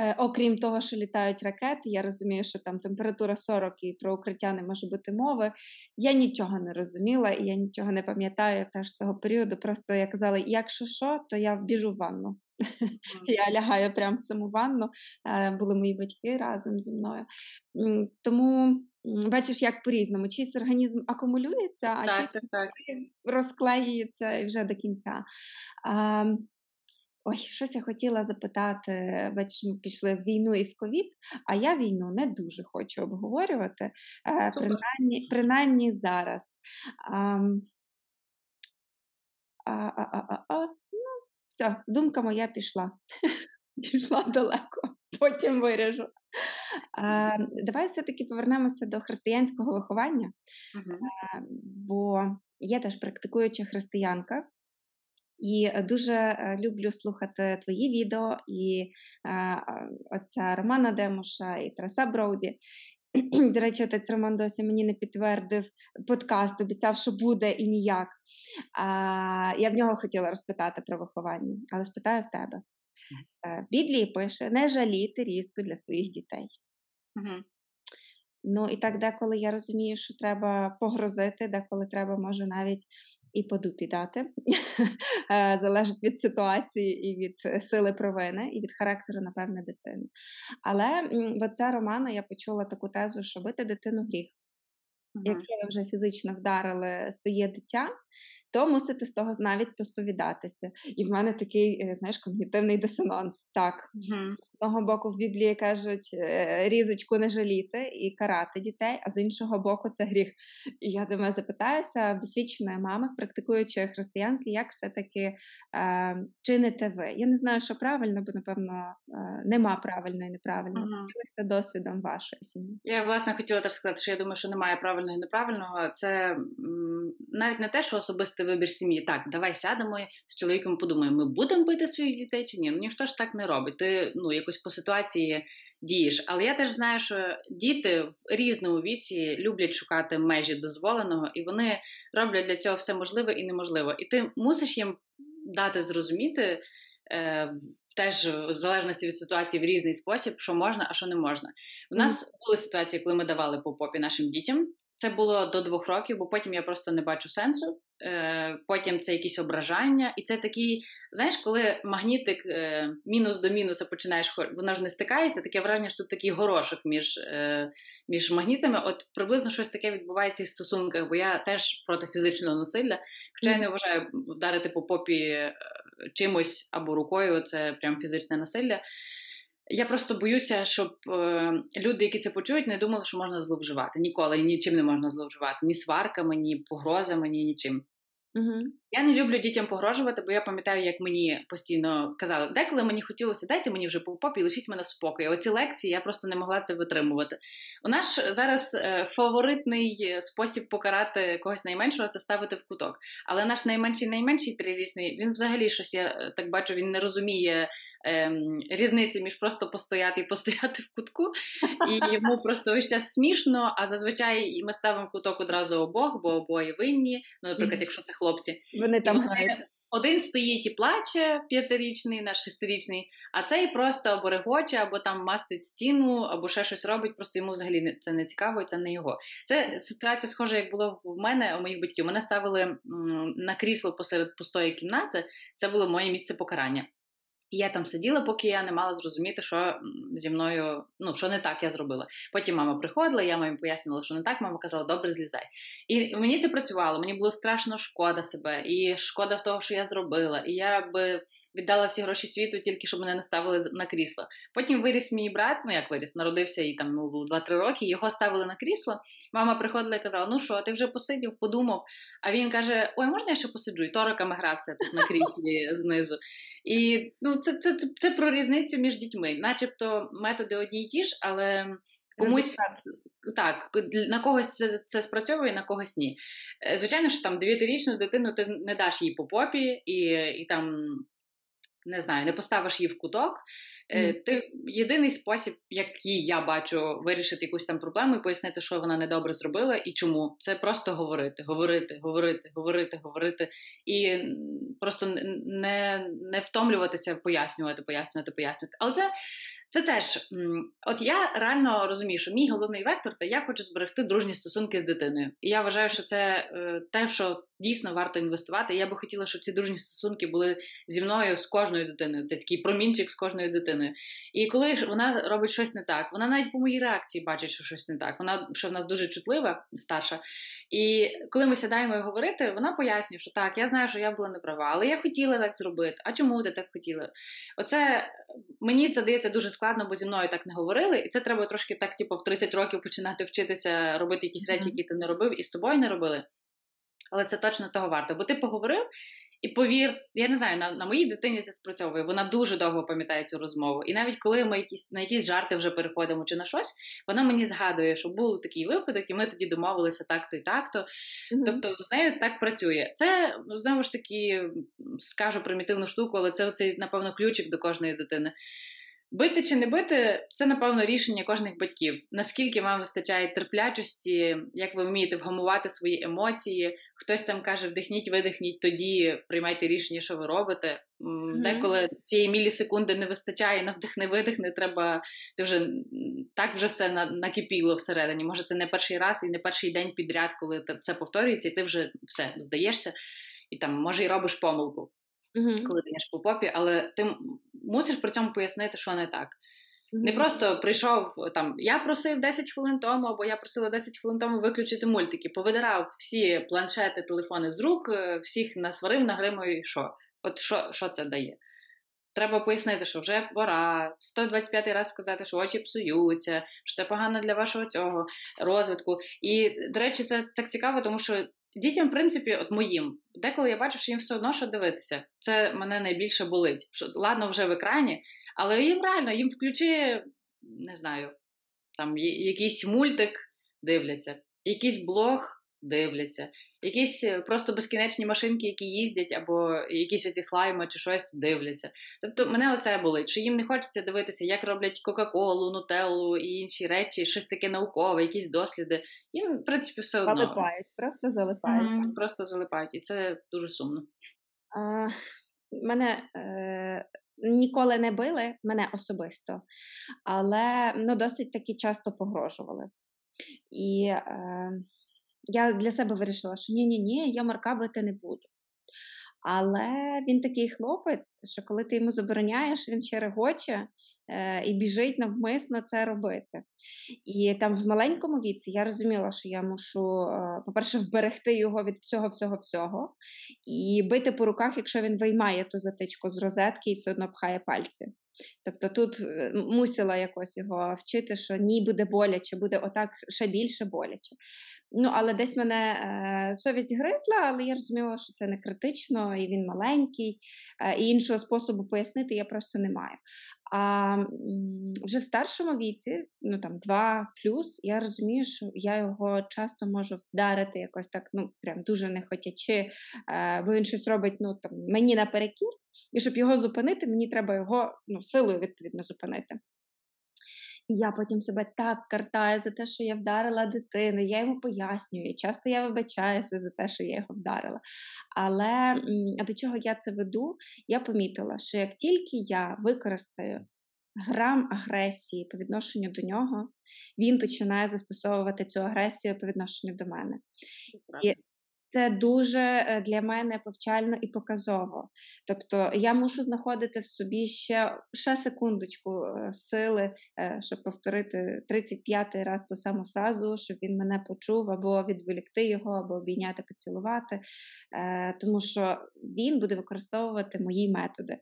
Speaker 2: е, Окрім того, що літають ракети, я розумію, що там температура 40 і про укриття не може бути мови. Я нічого не розуміла і я нічого не пам'ятаю теж з того періоду. Просто я казала, якщо що, то я біжу в ванну. Mm. Я лягаю прямо в саму ванну, е, були мої батьки разом зі мною. Тому бачиш, як по-різному. Чийсь організм акумулюється, а так, чийсь так, так. розклеюється і вже до кінця. Ой, щось я хотіла запитати, бачиш, ми пішли в війну і в ковід, а я війну не дуже хочу обговорювати, е, принаймні, принаймні зараз. А, а, а, а, а, ну, Все, думка моя пішла. Пішла далеко, потім виріжу. А, Давай все-таки повернемося до християнського виховання, uh-huh. а, бо я теж практикуюча християнка. І е, дуже е, люблю слухати твої відео і е, отця Романа Демуша і Тараса Броуді. До речі, отець Роман досі мені не підтвердив подкаст, обіцяв, що буде і ніяк. А, Я в нього хотіла розпитати про виховання, але спитаю в тебе. В Біблії пише: не жаліти різку для своїх дітей. Угу. Ну і так деколи я розумію, що треба погрозити, деколи треба, може, навіть і по дупі дати. Е, залежить від ситуації і від сили провини, і від характеру, напевне, дитини. Але в отця Романа я почула таку тезу, що бити дитину гріх. Якщо ви вже фізично вдарили своє дитя, то мусите з того навіть посповідатися. І в мене такий, е, знаєш, когнітивний дисонанс. Так, mm-hmm. з одного боку в Біблії кажуть е, різочку не жаліти і карати дітей, а з іншого боку, це гріх. І я думаю, запитаюся в досвідченої мами, практикуючої християнки, як все-таки е, чините ви. Я не знаю, що правильно, бо напевно е, нема правильно і неправильно. Ділися mm-hmm. досвідом вашої сім'ї.
Speaker 3: Я власне хотіла теж сказати, що я думаю, що немає правильного і неправильного. Це м, навіть не те, що особисто особистий вибір сім'ї. Так, давай сядемо з чоловіком, подумаємо, ми будемо бити своїх дітей чи ні? Ну ніхто ж так не робить. Ти ну якось по ситуації дієш. Але я теж знаю, що діти в різному віці люблять шукати межі дозволеного, і вони роблять для цього все можливе і неможливе. І ти мусиш їм дати зрозуміти. Е, Теж в залежності від ситуації в різний спосіб, що можна, а що не можна. У нас були ситуації, коли ми давали по попі нашим дітям. Це було до двох років, бо потім я просто не бачу сенсу. Е, потім це якісь ображання, і це такий, знаєш, коли магнітик е, мінус до мінуса починаєш, воно ж не стикається, таке враження, що тут такий горошок між е, між магнітами. От приблизно щось таке відбувається і в стосунках, бо я теж проти фізичного насилля, хоча я не вважаю вдарити по попі чимось або рукою, це прям фізичне насилля. Я просто боюся, щоб е, люди, які це почують, не думали, що можна зловживати. Ніколи нічим не можна зловживати, ні сварками, ні погрозами, ні нічим. Угу. Я не люблю дітям погрожувати, бо я пам'ятаю, як мені постійно казали, деколи мені хотілося, дайте мені вже по попі, лишіть мене в спокій. Оці лекції я просто не могла це витримувати. У нас зараз е, фаворитний спосіб покарати когось найменшого це ставити в куток. Але наш найменший найменший трирічний, він взагалі щось я е, так бачу, він не розуміє ем, різниці між просто постояти і постояти в кутку, і йому просто весь час смішно. А зазвичай ми ставимо в куток одразу обох, бо обоє винні. Ну, наприклад, якщо це хлопці,
Speaker 2: вони там граються.
Speaker 3: Один стоїть і плаче п'ятирічний, наш шестирічний, а цей просто або регоче, або там мастить стіну, або ще щось робить. Просто йому взагалі це не цікаво, і це не його. Це ситуація схожа, як було в мене у моїх батьків. Мене ставили на крісло посеред пустої кімнати. Це було моє місце покарання. І я там сиділа, поки я не мала зрозуміти, що зі мною, ну, що не так я зробила. Потім мама приходила, я мамі пояснювала, що не так. Мама казала, добре, злізай. І мені це працювало. Мені було страшно шкода себе, і шкода в того, що я зробила. І я би віддала всі гроші світу, тільки щоб мене не ставили на крісло. Потім виріс мій брат, ну як виріс, народився і там ну, 2-3 роки. Його ставили на крісло. Мама приходила і казала: Ну що, ти вже посидів, подумав. А він каже: Ой, можна я ще посиджу? І тороками грався тут на кріслі знизу. І ну, це, це, це, це про різницю між дітьми, начебто методи одні й ті ж, але. Комусь так, на когось це це спрацьовує, на когось ні. Е, звичайно, що там дев'ятирічну дитину ти не даш їй по попі, і і там не знаю, не поставиш її в куток. Mm. Ти єдиний спосіб, який я бачу, вирішити якусь там проблему і пояснити, що вона недобре зробила і чому. Це просто говорити, говорити, говорити, говорити, говорити, і просто не не втомлюватися, пояснювати, пояснювати, пояснювати. Але це це теж, от я реально розумію, що мій головний вектор це я хочу зберегти дружні стосунки з дитиною. І я вважаю, що це е, те, що дійсно варто інвестувати. Я би хотіла, щоб ці дружні стосунки були зі мною з кожною дитиною. Це такий промінчик з кожною дитиною. І коли вона робить щось не так, вона навіть по моїй реакції бачить, що щось не так. Вона що в нас дуже чутлива, старша. І коли ми сідаємо і говорити, вона пояснює, що так, я знаю, що я була неправа, але я хотіла так зробити. А чому ти так хотіла? Оце мені це дається дуже складно, бо зі мною так не говорили, і це треба трошки так, типу, в 30 років починати вчитися робити якісь речі, які ти не робив, і з тобою не робили. Але це точно того варто. Бо ти поговорив, і повір, я не знаю, на на моїй дитині це спрацьовує. Вона дуже довго пам'ятає цю розмову. І навіть коли ми якісь на якісь жарти вже переходимо чи на щось, вона мені згадує, що був такий випадок, і ми тоді домовилися так-то і так-то. Mm-hmm. Тобто з нею так працює. Це знову ж таки скажу примітивну штуку, але це оцей, напевно, ключик до кожної дитини. Бити чи не бити, це напевно рішення кожних батьків. Наскільки вам вистачає терплячості, як ви вмієте вгамувати свої емоції? Хтось там каже, вдихніть, видихніть, тоді приймайте рішення, що ви робите. Mm-hmm. Деколи цієї мілісекунди не вистачає, на вдихне, видихне, треба ти вже так вже все накипіло всередині. Може, це не перший раз і не перший день підряд, коли це повторюється, і ти вже все здаєшся, і там може й робиш помилку. Коли даєш по попі, але ти мусиш при цьому пояснити, що не так. Не просто прийшов там, я просив 10 хвилин тому, або я просила 10 хвилин тому виключити мультики, повидирав всі планшети, телефони з рук, е, всіх насварив, нагримав і що? От що, що це дає? Треба пояснити, що вже пора 125 раз сказати, що очі псуються, що це погано для вашого цього розвитку. І, до речі, це так цікаво, тому що дітям, в принципі, от моїм, деколи я бачу, що їм все одно що дивитися. Це мене найбільше болить. Що, Ладно, вже в екрані, але їм реально їм включи, не знаю, там якийсь мультик дивляться, якийсь блог дивляться, якісь е, просто безкінечні машинки, які їздять, або якісь оці слайми чи щось дивляться. Тобто мене оце болить, що їм не хочеться дивитися, як роблять Кока-Колу, Нутеллу і інші речі, щось таке наукове, якісь досліди. Їм, в принципі, все одно.
Speaker 2: Залипають, просто залипають.
Speaker 3: Mm-hmm, просто залипають, і це дуже сумно.
Speaker 2: А, Мене е, ніколи не били, мене особисто, але ну, досить таки часто погрожували. І е, я для себе вирішила, що ні-ні, ні я Марка бити не буду. Але він такий хлопець, що коли ти йому забороняєш, він ще регоче е, і біжить навмисно це робити. І там в маленькому віці я розуміла, що я мушу, е, по-перше, вберегти його від всього-всього-всього, і бити по руках, якщо він виймає ту затичку з розетки і все одно пхає пальці. Тобто тут е, мусила якось його вчити, що ні буде боляче, буде отак ще більше боляче. Ну, але десь мене е, совість гризла, але я розуміла, що це не критично, і він маленький, е, і іншого способу пояснити я просто не маю. А вже в старшому віці, ну там два плюс, я розумію, що я його часто можу вдарити якось так, ну прям дуже не хотячи, е, бо він щось робить ну там мені наперекір, і щоб його зупинити, мені треба його ну, силою відповідно зупинити. І я потім себе так картаю за те, що я вдарила дитину, я йому пояснюю. Часто я вибачаюся за те, що я його вдарила. Але до чого я це веду? Я помітила, що як тільки я використаю грам агресії по відношенню до нього, він починає застосовувати цю агресію по відношенню до мене. І це дуже е, для мене повчально і показово. Тобто я мушу знаходити в собі ще ще секундочку е, сили, е, щоб повторити 35-й раз ту саму фразу, щоб він мене почув, або відволікти його, або обійняти, поцілувати, тому що він буде використовувати мої методи.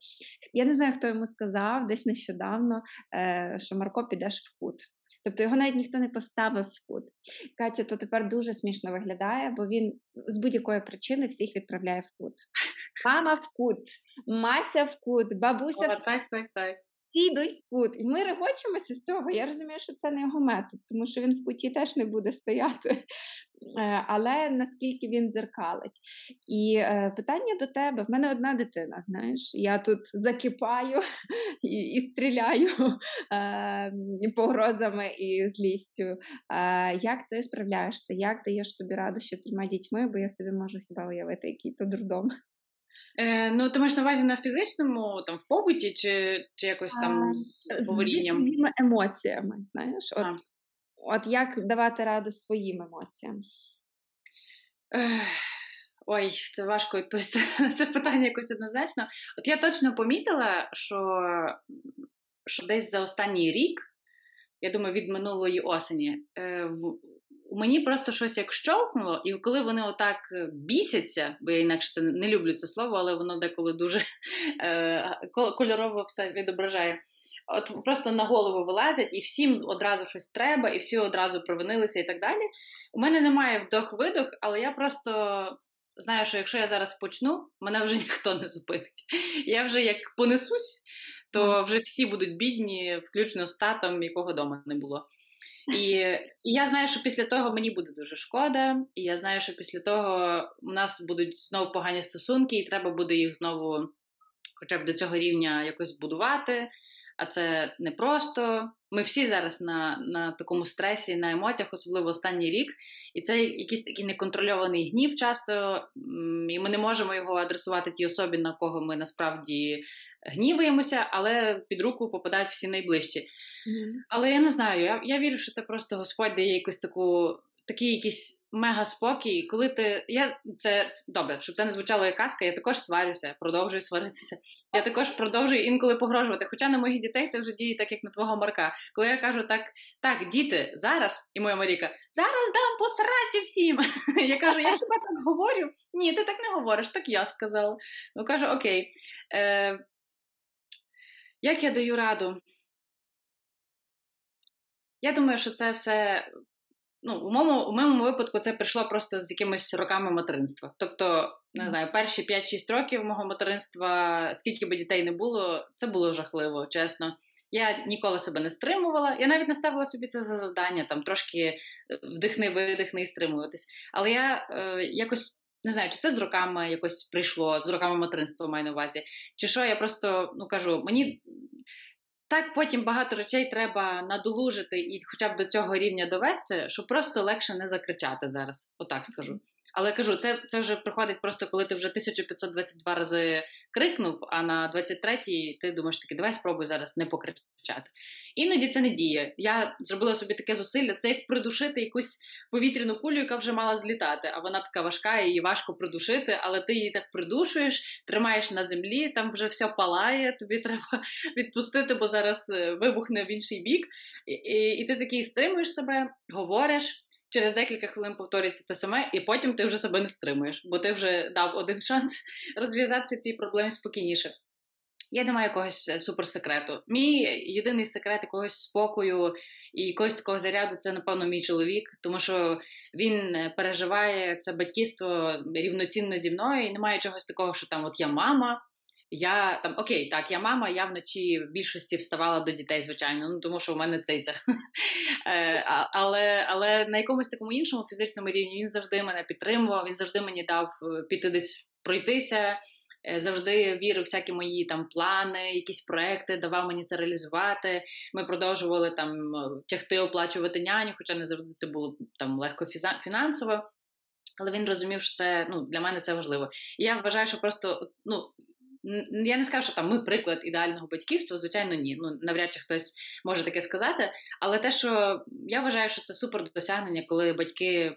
Speaker 2: Я не знаю, хто йому сказав десь нещодавно, що Марко підеш в кут. Тобто його навіть ніхто не поставив в кут. Катя то тепер дуже смішно виглядає, бо він з будь-якої причини всіх відправляє в кут. Мама в кут, Мася в кут, бабуся
Speaker 3: в кут. Так, так, так
Speaker 2: всі йдуть в кут. І ми регочемося з цього. Я розумію, що це не його метод, тому що він в куті теж не буде стояти. Е, але наскільки він дзеркалить. І е, питання до тебе: в мене одна дитина, знаєш, я тут закипаю і і стріляю е, погрозами і злістю. Е, як ти справляєшся? Як даєш собі раду з трьома дітьми? Бо я собі можу хіба уявити, який то дурдом.
Speaker 3: Е, Ну, ти маєш на увазі на фізичному, там, в побуті, чи чи якось там говорінням?
Speaker 2: Своїми емоціями, знаєш? От, от як давати раду своїм емоціям?
Speaker 3: Е, Ой, це важко відповісти на це питання якось однозначно. От я точно помітила, що, що десь за останній рік, я думаю, від минулої осені, у мені просто щось як щолкнуло, і коли вони отак е, бісяться, бо я інакше це не люблю це слово, але воно деколи дуже е, кольорово все відображає. От просто на голову вилазять, і всім одразу щось треба, і всі одразу провинилися і так далі. У мене немає вдох-видох, але я просто знаю, що якщо я зараз почну, мене вже ніхто не зупинить. Я вже як понесусь, то вже всі будуть бідні, включно з татом, якого дома не було. І, і я знаю, що після того мені буде дуже шкода, і я знаю, що після того у нас будуть знову погані стосунки, і треба буде їх знову, хоча б до цього рівня якось будувати. А це непросто. Ми всі зараз на на такому стресі, на емоціях, особливо останній рік. І це якийсь такий неконтрольований гнів часто, і ми не можемо його адресувати тій особі, на кого ми насправді гніваємося, але під руку попадають всі найближчі. Але я не знаю, я я вірю, що це просто Господь дає якусь таку такий якийсь мега спокій, коли ти. Я це добре, щоб це не звучало як казка, я також сварюся, продовжую сваритися. Я також продовжую інколи погрожувати. Хоча на моїх дітей це вже діє так, як на твого Марка. Коли я кажу так, так, діти, зараз, і моя Маріка, зараз дам по сраці всім. Я кажу, я хіба так говорю? Ні, ти так не говориш, так я сказала. Ну кажу, окей. Е, Як я даю раду? Я думаю, що це все ну, у моєму у моєму випадку це прийшло просто з якимись роками материнства. Тобто, не знаю, перші 5-6 років мого материнства, скільки би дітей не було, це було жахливо, чесно. Я ніколи себе не стримувала. Я навіть не ставила собі це за завдання, там трошки е, вдихни, видихни і стримуватись. Але я е, якось. Не знаю, чи це з роками якось прийшло, з роками материнства маю на увазі. Чи що, я просто ну кажу, мені так потім багато речей треба надолужити і хоча б до цього рівня довести, щоб просто легше не закричати зараз. Отак скажу. Але кажу, це це вже приходить просто, коли ти вже 1522 рази крикнув, а на 23-й ти думаєш таки, давай спробуй зараз не покричати. Іноді це не діє. Я зробила собі таке зусилля, це як придушити якусь повітряну кулю, яка вже мала злітати, а вона така важка, її важко придушити, але ти її так придушуєш, тримаєш на землі, там вже все палає, тобі треба відпустити, бо зараз е, вибухне в інший бік. І, і, і ти такий стримуєш себе, говориш. Через декілька хвилин повторюється те саме, і потім ти вже себе не стримуєш, бо ти вже дав один шанс розв'язатися цій проблемі спокійніше. Я не маю якогось е, суперсекрету. Мій єдиний секрет якогось спокою і якогось такого заряду це, напевно, мій чоловік, тому що він е, переживає це батьківство рівноцінно зі мною і немає чогось такого, що там от я мама. Я там окей, так, я мама, я вночі в більшості вставала до дітей, звичайно, ну тому що в мене цей це. Е, але але на якомусь такому іншому фізичному рівні він завжди мене підтримував, він завжди мені дав піти десь пройтися. Е, завжди вірив всякі мої там плани, якісь проекти, давав мені це реалізувати. Ми продовжували там тягти оплачувати няню, хоча не завжди це було там легко фінансово. Але він розумів, що це ну для мене це важливо. І я вважаю, що просто ну. Я не скажу, що там ми приклад ідеального батьківства, звичайно, ні. Ну навряд чи хтось може таке сказати. Але те, що я вважаю, що це супер досягнення, коли батьки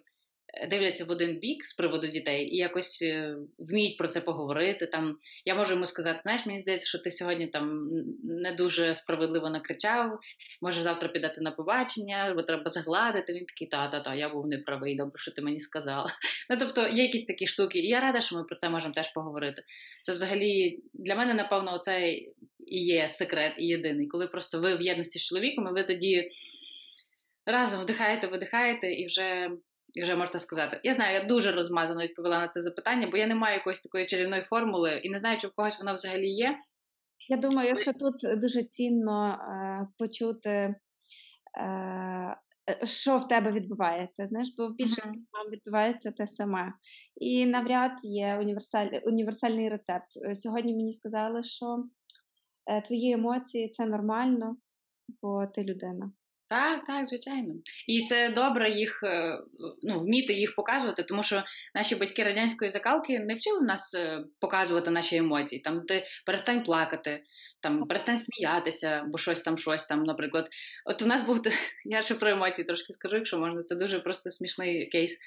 Speaker 3: дивляться в один бік з приводу дітей і якось е, вміють про це поговорити. Там я можу йому сказати: знаєш, мені здається, що ти сьогодні там не дуже справедливо накричав. Може завтра підати на побачення, бо треба загладити. Він такий, та-та-та, я був неправий, добре, що ти мені сказала. Ну тобто є якісь такі штуки, і я рада, що ми про це можемо теж поговорити. Це взагалі для мене, напевно, оце і є секрет, і єдиний, коли просто ви в єдності з чоловіком, і ви тоді. Разом вдихаєте, видихаєте, і вже вже можна сказати. Я знаю, я дуже розмазано відповіла на це запитання, бо я не маю якоїсь такої чарівної формули і не знаю, чи в когось вона взагалі є.
Speaker 2: Я думаю, що тут дуже цінно е, почути, е, що в тебе відбувається. Знаєш, бо в більшості uh-huh. відбувається те саме. І навряд є універсаль, універсальний рецепт. Сьогодні мені сказали, що е, твої емоції це нормально, бо ти людина.
Speaker 3: Так, так, звичайно. І це добре їх е, ну, вміти їх показувати, тому що наші батьки радянської закалки не вчили нас е, показувати наші емоції. Там ти перестань плакати, там перестань сміятися, бо щось там, щось там, наприклад. От у нас був я ще про емоції трошки скажу, якщо можна, це дуже просто смішний кейс.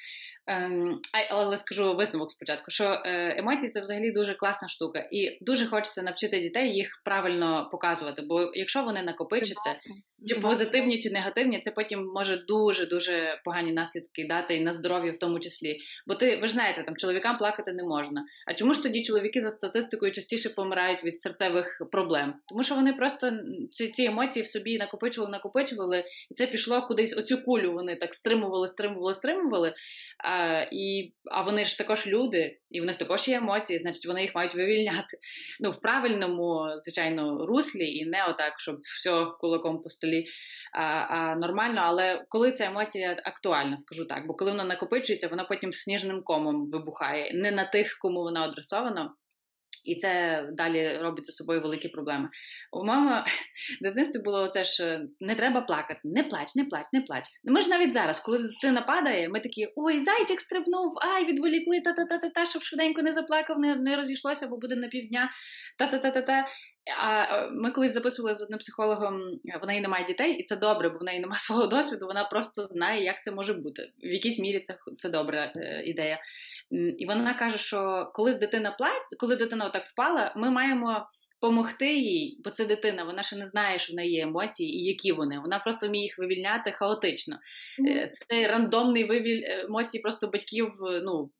Speaker 3: Ем, але скажу висновок спочатку, що е, емоції це взагалі дуже класна штука, і дуже хочеться навчити дітей їх правильно показувати. Бо якщо вони накопичаться, чи позитивні, чи негативні, це потім може дуже дуже погані наслідки дати і на здоров'я в тому числі. Бо ти ви ж знаєте, там чоловікам плакати не можна. А чому ж тоді чоловіки за статистикою частіше помирають від серцевих проблем? Тому що вони просто ці ці емоції в собі накопичували, накопичували, і це пішло кудись. Оцю кулю вони так стримували, стримували, стримували. А, і, а вони ж також люди, і в них також є емоції, значить вони їх мають вивільняти. Ну, в правильному, звичайно, руслі, і не отак, щоб все кулаком по столі, а, а нормально. Але коли ця емоція актуальна, скажу так, бо коли вона накопичується, вона потім сніжним комом вибухає. Не на тих, кому вона адресована. І це далі робить за собою великі проблеми. У моєму дитинстві було це ж не треба плакати, не плач, не плач, не плач. Ми ж навіть зараз, коли дитина падає, ми такі ой, зайчик стрибнув, ай, відволікли, та-та-та-та, щоб швиденько не заплакав, не не розійшлося, бо буде на півдня. Та-та-та-та-та. А ми колись записували з одним психологом, в неї немає дітей, і це добре, бо в неї немає свого досвіду. Вона просто знає, як це може бути. В якійсь мірі це це добра е, ідея. І вона каже, що коли дитина плать, коли дитина отак впала, ми маємо помогти їй, бо це дитина, вона ще не знає, що в неї є емоції і які вони. Вона просто вміє їх вивільняти хаотично. Mm-hmm. Це рандомний вивіль емоцій, просто батьків ну,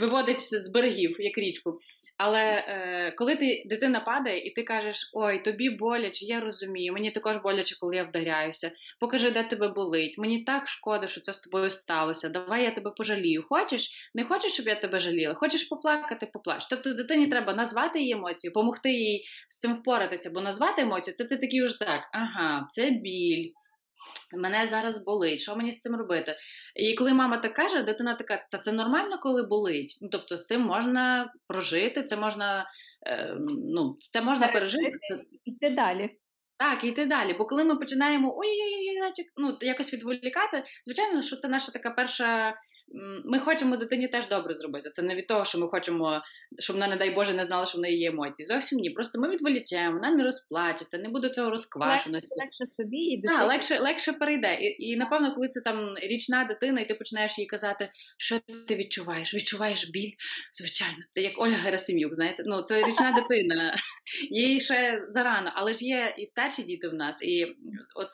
Speaker 3: виводить з берегів, як річку. Але е, коли ти дитина падає, і ти кажеш, ой, тобі боляче, я розумію, мені також боляче, коли я вдаряюся. Покажи, де тебе болить. Мені так шкода, що це з тобою сталося. Давай я тебе пожалію. Хочеш? Не хочеш, щоб я тебе жаліла? Хочеш поплакати, поплач. Тобто дитині треба назвати її емоцію, допомогти їй з цим впоратися, бо назвати емоцію це ти такий уж так, ага, це біль мене зараз болить, що мені з цим робити? І коли мама так каже, дитина така, та це нормально, коли болить. Ну, Тобто з цим можна прожити, це можна е, ну, це можна пережити.
Speaker 2: Йти далі.
Speaker 3: Так, іти йти далі. Бо коли ми починаємо ой-ой-ой, ну, якось відволікати, звичайно, що це наша така перша ми хочемо дитині теж добре зробити. Це не від того, що ми хочемо, щоб вона, не дай Боже, не знала, що в неї є емоції. Зовсім ні. Просто ми відволічемо, вона не розплачеться, не буде цього розквашеності.
Speaker 2: Легше, легше собі і
Speaker 3: дитині. Так, легше легше перейде. І, і напевно, коли це там річна дитина, і ти починаєш їй казати, що ти відчуваєш? Відчуваєш біль? Звичайно, це як Ольга Герасим'юк, знаєте, ну це річна дитина, їй ще зарано, але ж є і старші діти в нас, і от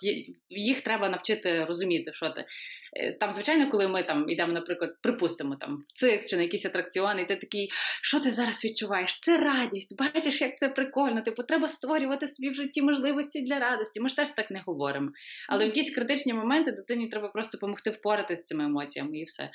Speaker 3: їх треба навчити розуміти, що ти. Е, там, звичайно, коли ми там йдемо, наприклад, припустимо там в цирк чи на якісь атракціони, і ти такий, що ти зараз відчуваєш? Це радість, бачиш, як це прикольно. Типу, треба створювати собі в житті можливості для радості. Ми ж теж так не говоримо. Але в якісь критичні моменти дитині треба просто допомогти впоратися з цими емоціями і все.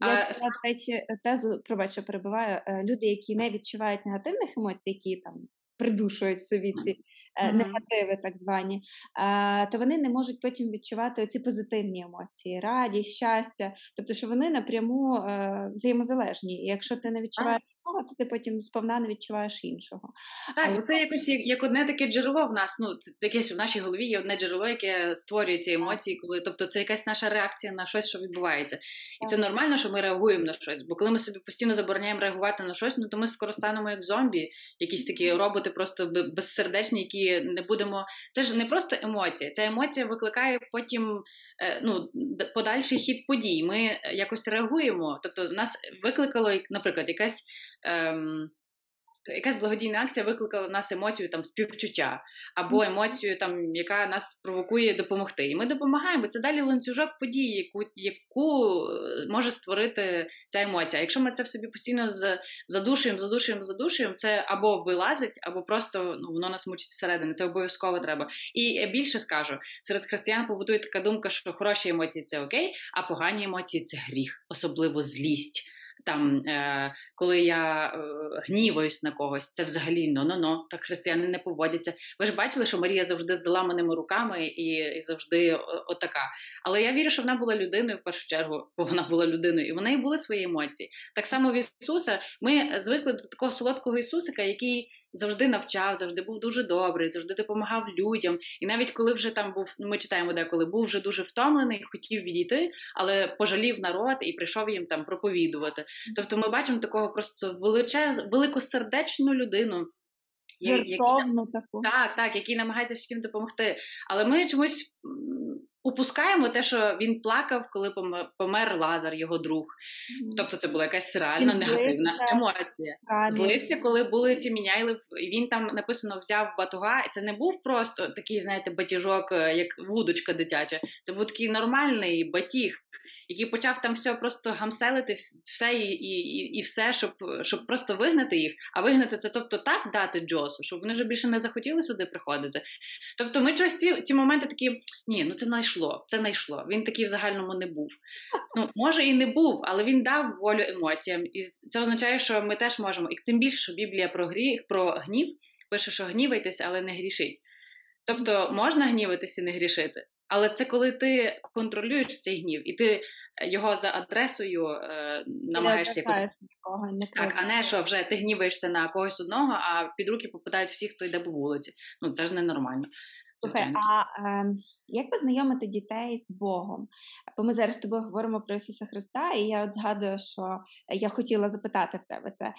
Speaker 2: Я читала, речі, тезу, пробач, перебуваю. Е, люди, які не відчувають негативних емоцій, які там придушують в собі ці mm-hmm. негативи, так звані, е, то вони не можуть потім відчувати ці позитивні емоції, радість, щастя, тобто, що вони напряму е, взаємозалежні. І якщо ти не відчуваєш одного, то ти потім сповна не відчуваєш іншого.
Speaker 3: Так, Але... це якось як, як одне таке джерело в нас. Ну, це якесь в нашій голові є одне джерело, яке створює ці емоції, коли тобто це якась наша реакція на щось, що відбувається. І це нормально, що ми реагуємо на щось. Бо коли ми собі постійно забороняємо реагувати на щось, ну то ми скоро станемо як зомбі, якісь такі роботи бути просто безсердечні, які не будемо. Це ж не просто емоція. Ця емоція викликає потім е, ну, подальший хід подій. Ми якось реагуємо. Тобто, нас викликало, наприклад, якась. Ем, якась благодійна акція викликала в нас емоцію там співчуття, або емоцію, там, яка нас провокує допомогти. І ми допомагаємо. Це далі ланцюжок подій, яку яку е, може створити ця емоція. Якщо ми це в собі постійно задушуємо, задушуємо, задушуємо, це або вилазить, або просто ну, воно нас мучить зсередини. Це обов'язково треба. І більше скажу, серед християн побудує така думка, що хороші емоції це окей, а погані емоції це гріх, особливо злість там, е, коли я е, гніваюсь на когось, це взагалі но-но-но, так християни не поводяться. Ви ж бачили, що Марія завжди з заламаними руками і, і завжди отака. Але я вірю, що вона була людиною в першу чергу, бо вона була людиною, і в неї були свої емоції. Так само в Ісуса ми звикли до такого солодкого Ісусика, який завжди навчав, завжди був дуже добрий, завжди допомагав людям. І навіть коли вже там був, ну ми читаємо, деколи був вже дуже втомлений, хотів відійти, але пожалів народ і прийшов їм там проповідувати. Тобто, ми бачимо такого просто величез, великосердечну людину.
Speaker 2: Жертовну таку.
Speaker 3: Так, так, який намагається всім допомогти. Але ми чомусь упускаємо те, що він плакав, коли помер Лазар, його друг. Тобто це була якась реальна він негативна злився, емоція. Злився, коли були ці міняйли, і він там написано взяв батуга, і це не був просто такий, знаєте, батіжок, е, як вудочка дитяча. Це був такий нормальний батіг який почав там все просто гамселити, все і і, і все, щоб щоб просто вигнати їх. А вигнати це, тобто, так дати Джосу, щоб вони вже більше не захотіли сюди приходити. Тобто, ми щось ці, ці моменти такі, ні, ну це найшло, це найшло. Він такий в загальному не був. Ну, може і не був, але він дав волю емоціям. І це означає, що ми теж можемо. І тим більше, що Біблія про гріх, про гнів пише, що гнівайтеся, але не грішить. Тобто можна гніватися і не грішити. Але це коли ти контролюєш цей гнів, і ти його за адресою е, намагаєшся якось...
Speaker 2: нікого, не
Speaker 3: так, а не що вже ти гніваєшся на когось одного, а під руки попадають всі, хто йде по вулиці. Ну це ж ненормально.
Speaker 2: Слухай, а е, Як познайомити дітей з Богом? Бо ми зараз з тобою говоримо про Ісуса Христа, і я от згадую, що я хотіла запитати в тебе це.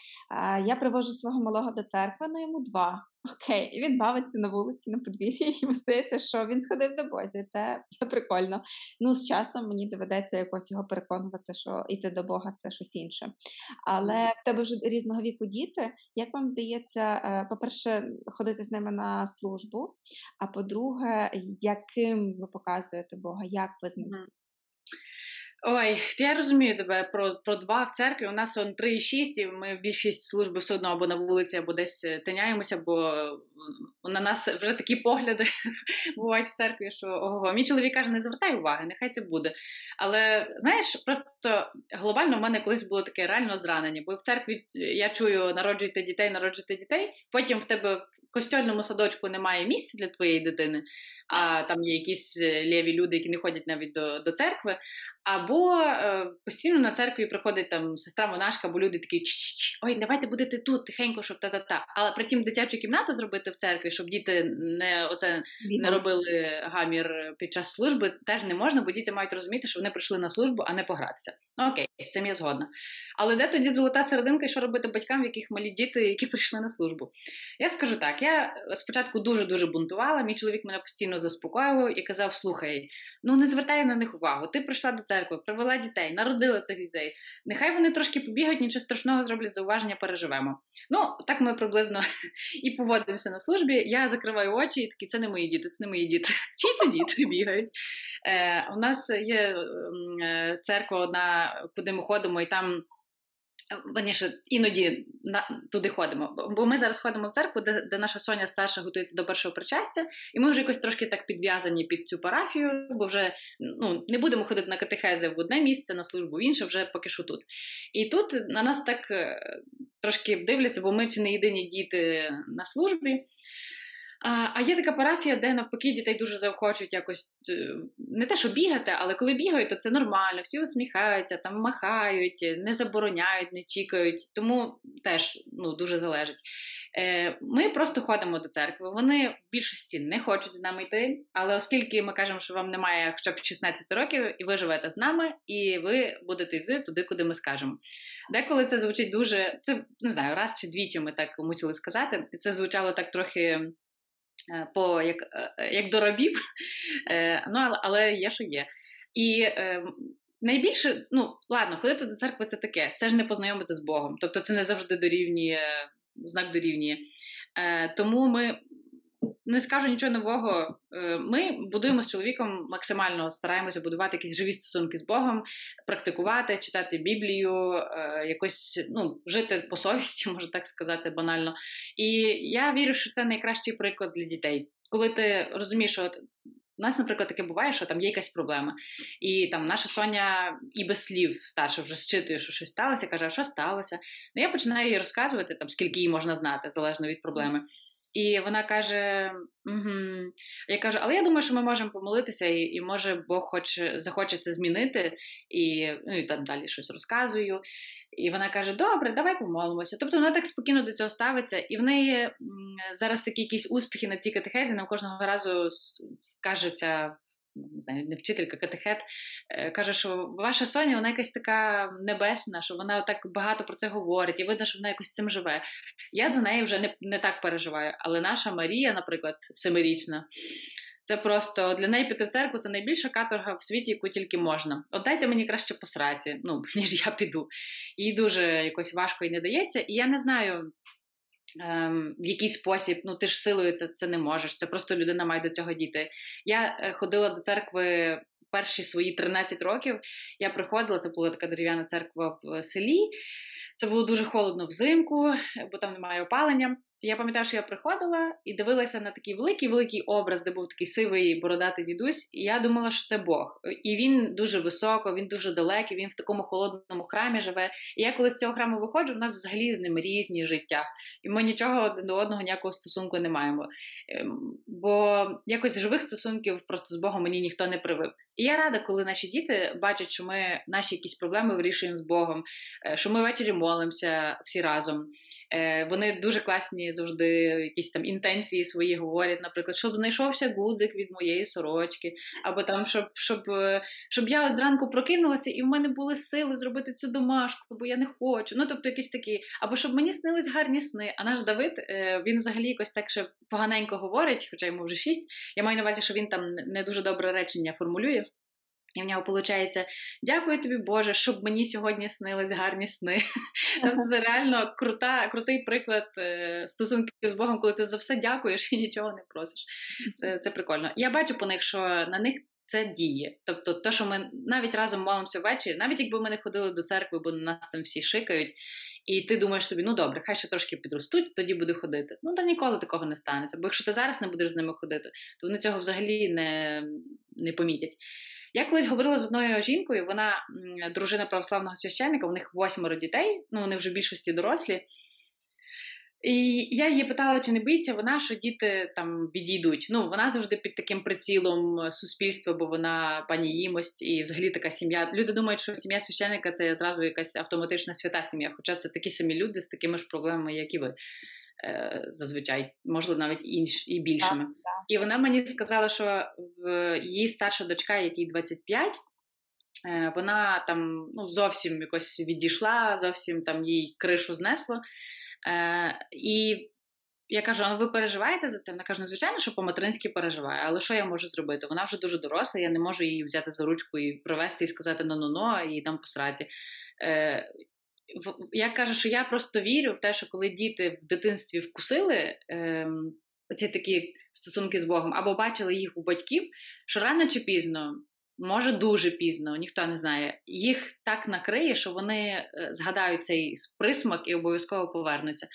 Speaker 2: Я привожу свого малого до церкви, ну йому два. Окей, і він бавиться на вулиці, на подвір'ї, і йому здається, що він сходив до Бозі. Це це прикольно. Ну, з часом мені доведеться якось його переконувати, що йти до Бога це щось інше. Але в тебе вже різного віку діти. Як вам вдається, е, по-перше, ходити з ними на службу? А по-друге, яким ви показуєте Бога, як ви з ним?
Speaker 3: Ой, я розумію тебе про про два в церкві. У нас он три і шість, і ми більшість служби все одно або на вулиці, або десь е, тиняємося, бо на нас вже такі погляди бувають в церкві, що ого, мій чоловік каже, не звертай уваги, нехай це буде. Але знаєш, просто глобально в мене колись було таке реально зранення, бо в церкві я чую народжуйте дітей, народжуйте дітей. Потім в тебе в костьольному садочку немає місця для твоєї дитини, а там є якісь е, ліві люди, які не ходять навіть до, до церкви. Або е, постійно на церкві приходить там сестра монашка, бо люди такі Ч-ч-ч, ой, давайте будете тут тихенько, щоб та-та-та. Але притім дитячу кімнату зробити в церкві, щоб діти не оце не робили гамір під час служби, теж не можна, бо діти мають розуміти, що вони прийшли на службу, а не погратися. Ну окей, з цим я згодна. Але де тоді золота серединка, і що робити батькам, в яких малі діти, які прийшли на службу? Я скажу так: я спочатку дуже дуже бунтувала. Мій чоловік мене постійно заспокоював і казав: слухай. Ну не звертай на них увагу. Ти прийшла до церкви, привела дітей, народила цих дітей. Нехай вони трошки побігають, нічого страшного зроблять зауваження, переживемо. Ну так ми приблизно і поводимося на службі. Я закриваю очі і такі це не мої діти, це не мої діти. Чи це діти бігають? Е, У нас є е, церква, одна, куди ми ходимо, і там. Верніше, іноді на туди ходимо. Бо ми зараз ходимо в церкву, де де наша Соня старша готується до першого причастя, і ми вже якось трошки так підв'язані під цю парафію, бо вже ну, не будемо ходити на катехези в одне місце, на службу в інше, вже поки що тут. І тут на нас так е, трошки дивляться, бо ми чи не єдині діти на службі. А є така парафія, де навпаки дітей дуже заохочують якось е, не те, що бігати, але коли бігають, то це нормально, всі усміхаються, там махають, не забороняють, не чікають. Тому теж ну, дуже залежить. Е, Ми просто ходимо до церкви. Вони в більшості не хочуть з нами йти, але оскільки ми кажемо, що вам немає хоча б 16 років, і ви живете з нами, і ви будете йти туди, куди ми скажемо. Деколи це звучить дуже, це не знаю, раз чи двічі ми так мусили сказати. Це звучало так трохи. Е, по як е, як до рабів, е, ну, але, є, що є. І е, найбільше, ну, ладно, ходити до церкви це таке, це ж не познайомити з Богом. Тобто це не завжди дорівнює, знак дорівнює. Е, Тому ми не скажу нічого нового. Е, ми будуємо з чоловіком максимально стараємося будувати якісь живі стосунки з Богом, практикувати, читати Біблію, е, якось ну, жити по совісті, можна так сказати, банально. І я вірю, що це найкращий приклад для дітей. Коли ти розумієш, що от у нас, наприклад, таке буває, що там є якась проблема, і там наша Соня і без слів старша вже зчитує, що щось сталося, каже, а що сталося? Ну я починаю їй розказувати, там скільки їй можна знати, залежно від проблеми. І вона каже: угу. я кажу, але я думаю, що ми можемо помолитися, і, і може Бог хоче захоче це змінити, і ну, і там далі щось розказую. І вона каже: Добре, давай помолимося. Тобто вона так спокійно до цього ставиться, і в неї зараз такі якісь успіхи на цій катехезі, нам кожного разу кажеться не знаю, не вчителька, катехет, е, каже, що ваша Соня, вона якась така небесна, що вона так багато про це говорить, і видно, що вона якось цим живе. Я за неї вже не, не так переживаю. Але наша Марія, наприклад, семирічна. Це просто для неї піти в церкву це найбільша каторга в світі, яку тільки можна. От дайте мені краще по сраці, ну ніж я піду. Їй дуже якось важко і не дається. І я не знаю, ем, в який спосіб, ну ти ж силою це це не можеш. Це просто людина має до цього діти. Я е, ходила до церкви перші свої 13 років. Я приходила, це була така дерев'яна церква в селі. Це було дуже холодно взимку, бо там немає опалення. Я пам'ятаю, що я приходила і дивилася на такий великий великий образ, де був такий сивий бородатий дідусь, і я думала, що це Бог. І він дуже високо, він дуже далекий, він в такому холодному храмі живе. І я коли з цього храму виходжу, у нас взагалі з ним різні життя, і ми нічого один до одного ніякого стосунку не маємо. Ем, бо якось живих стосунків просто з Богом мені ніхто не привив. І я рада, коли наші діти бачать, що ми наші якісь проблеми вирішуємо з Богом, е, що ми ввечері молимося всі разом. Е, вони дуже класні завжди якісь там інтенції свої говорять, наприклад, щоб знайшовся гудзик від моєї сорочки, або там, щоб щоб, е, щоб я от зранку прокинулася і в мене були сили зробити цю домашку, бо я не хочу. Ну, тобто, якісь такі, або щоб мені снились гарні сни. А наш Давид він взагалі якось так ще поганенько говорить, хоча йому вже шість. Я маю на увазі, що він там не дуже добре речення формулює. І в нього виходить, дякую тобі, Боже, щоб мені сьогодні снились гарні сни. Тобто це реально крута, крутий приклад е, стосунків з Богом, коли ти за все дякуєш і нічого не просиш. Це це прикольно. Я бачу по них, що на них це діє. Тобто, те, що ми навіть разом молимося ввечері, навіть якби ми не ходили до церкви, бо на нас там всі шикають. І ти думаєш собі, ну добре, хай ще трошки підростуть, тоді буду ходити. Ну та ніколи такого не станеться. Бо якщо ти зараз не будеш з ними ходити, то вони цього взагалі не, не помітять. Я колись говорила з одною жінкою, вона дружина православного священника, у них восьмеро дітей, ну вони вже в більшості дорослі. І я її питала, чи не боїться вона, що діти там відійдуть. Ну, вона завжди під таким прицілом суспільства, бо вона пані їмость і взагалі така сім'я. Люди думають, що сім'я священника це зразу якась автоматична свята сім'я, хоча це такі самі люди з такими ж проблемами, як і ви. Е, зазвичай, можливо, навіть інш, і більшими. Так, так. І вона мені сказала, що в її старша дочка, якій 25, е, вона там ну, зовсім якось відійшла, зовсім там їй кришу знесло. Е, І я кажу: а ви переживаєте за це? Вона каже, ну, звичайно, що по-материнськи переживає, але що я можу зробити? Вона вже дуже доросла, я не можу її взяти за ручку і провести і сказати ну-ну-ну, і там посраді. Я кажу, що я просто вірю в те, що коли діти в дитинстві вкусили е, ці такі стосунки з Богом, або бачили їх у батьків, що рано чи пізно, може дуже пізно, ніхто не знає, їх так накриє, що вони е, згадають цей присмак і обов'язково повернуться.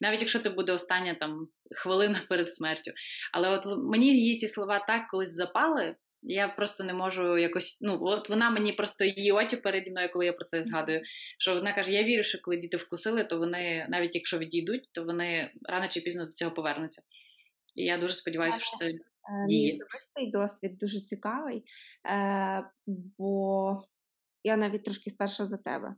Speaker 3: Навіть якщо це буде остання там хвилина перед смертю. Але от мені її ці слова так колись запали, я просто не можу якось. Ну, от вона мені просто її очі переді мною, коли я про це згадую. Що вона каже: Я вірю, що коли діти вкусили, то вони, навіть якщо відійдуть, то вони рано чи пізно до цього повернуться. І я дуже сподіваюся, що це. Е,
Speaker 2: мій особистий досвід дуже цікавий, е, бо я навіть трошки старша за тебе. Е,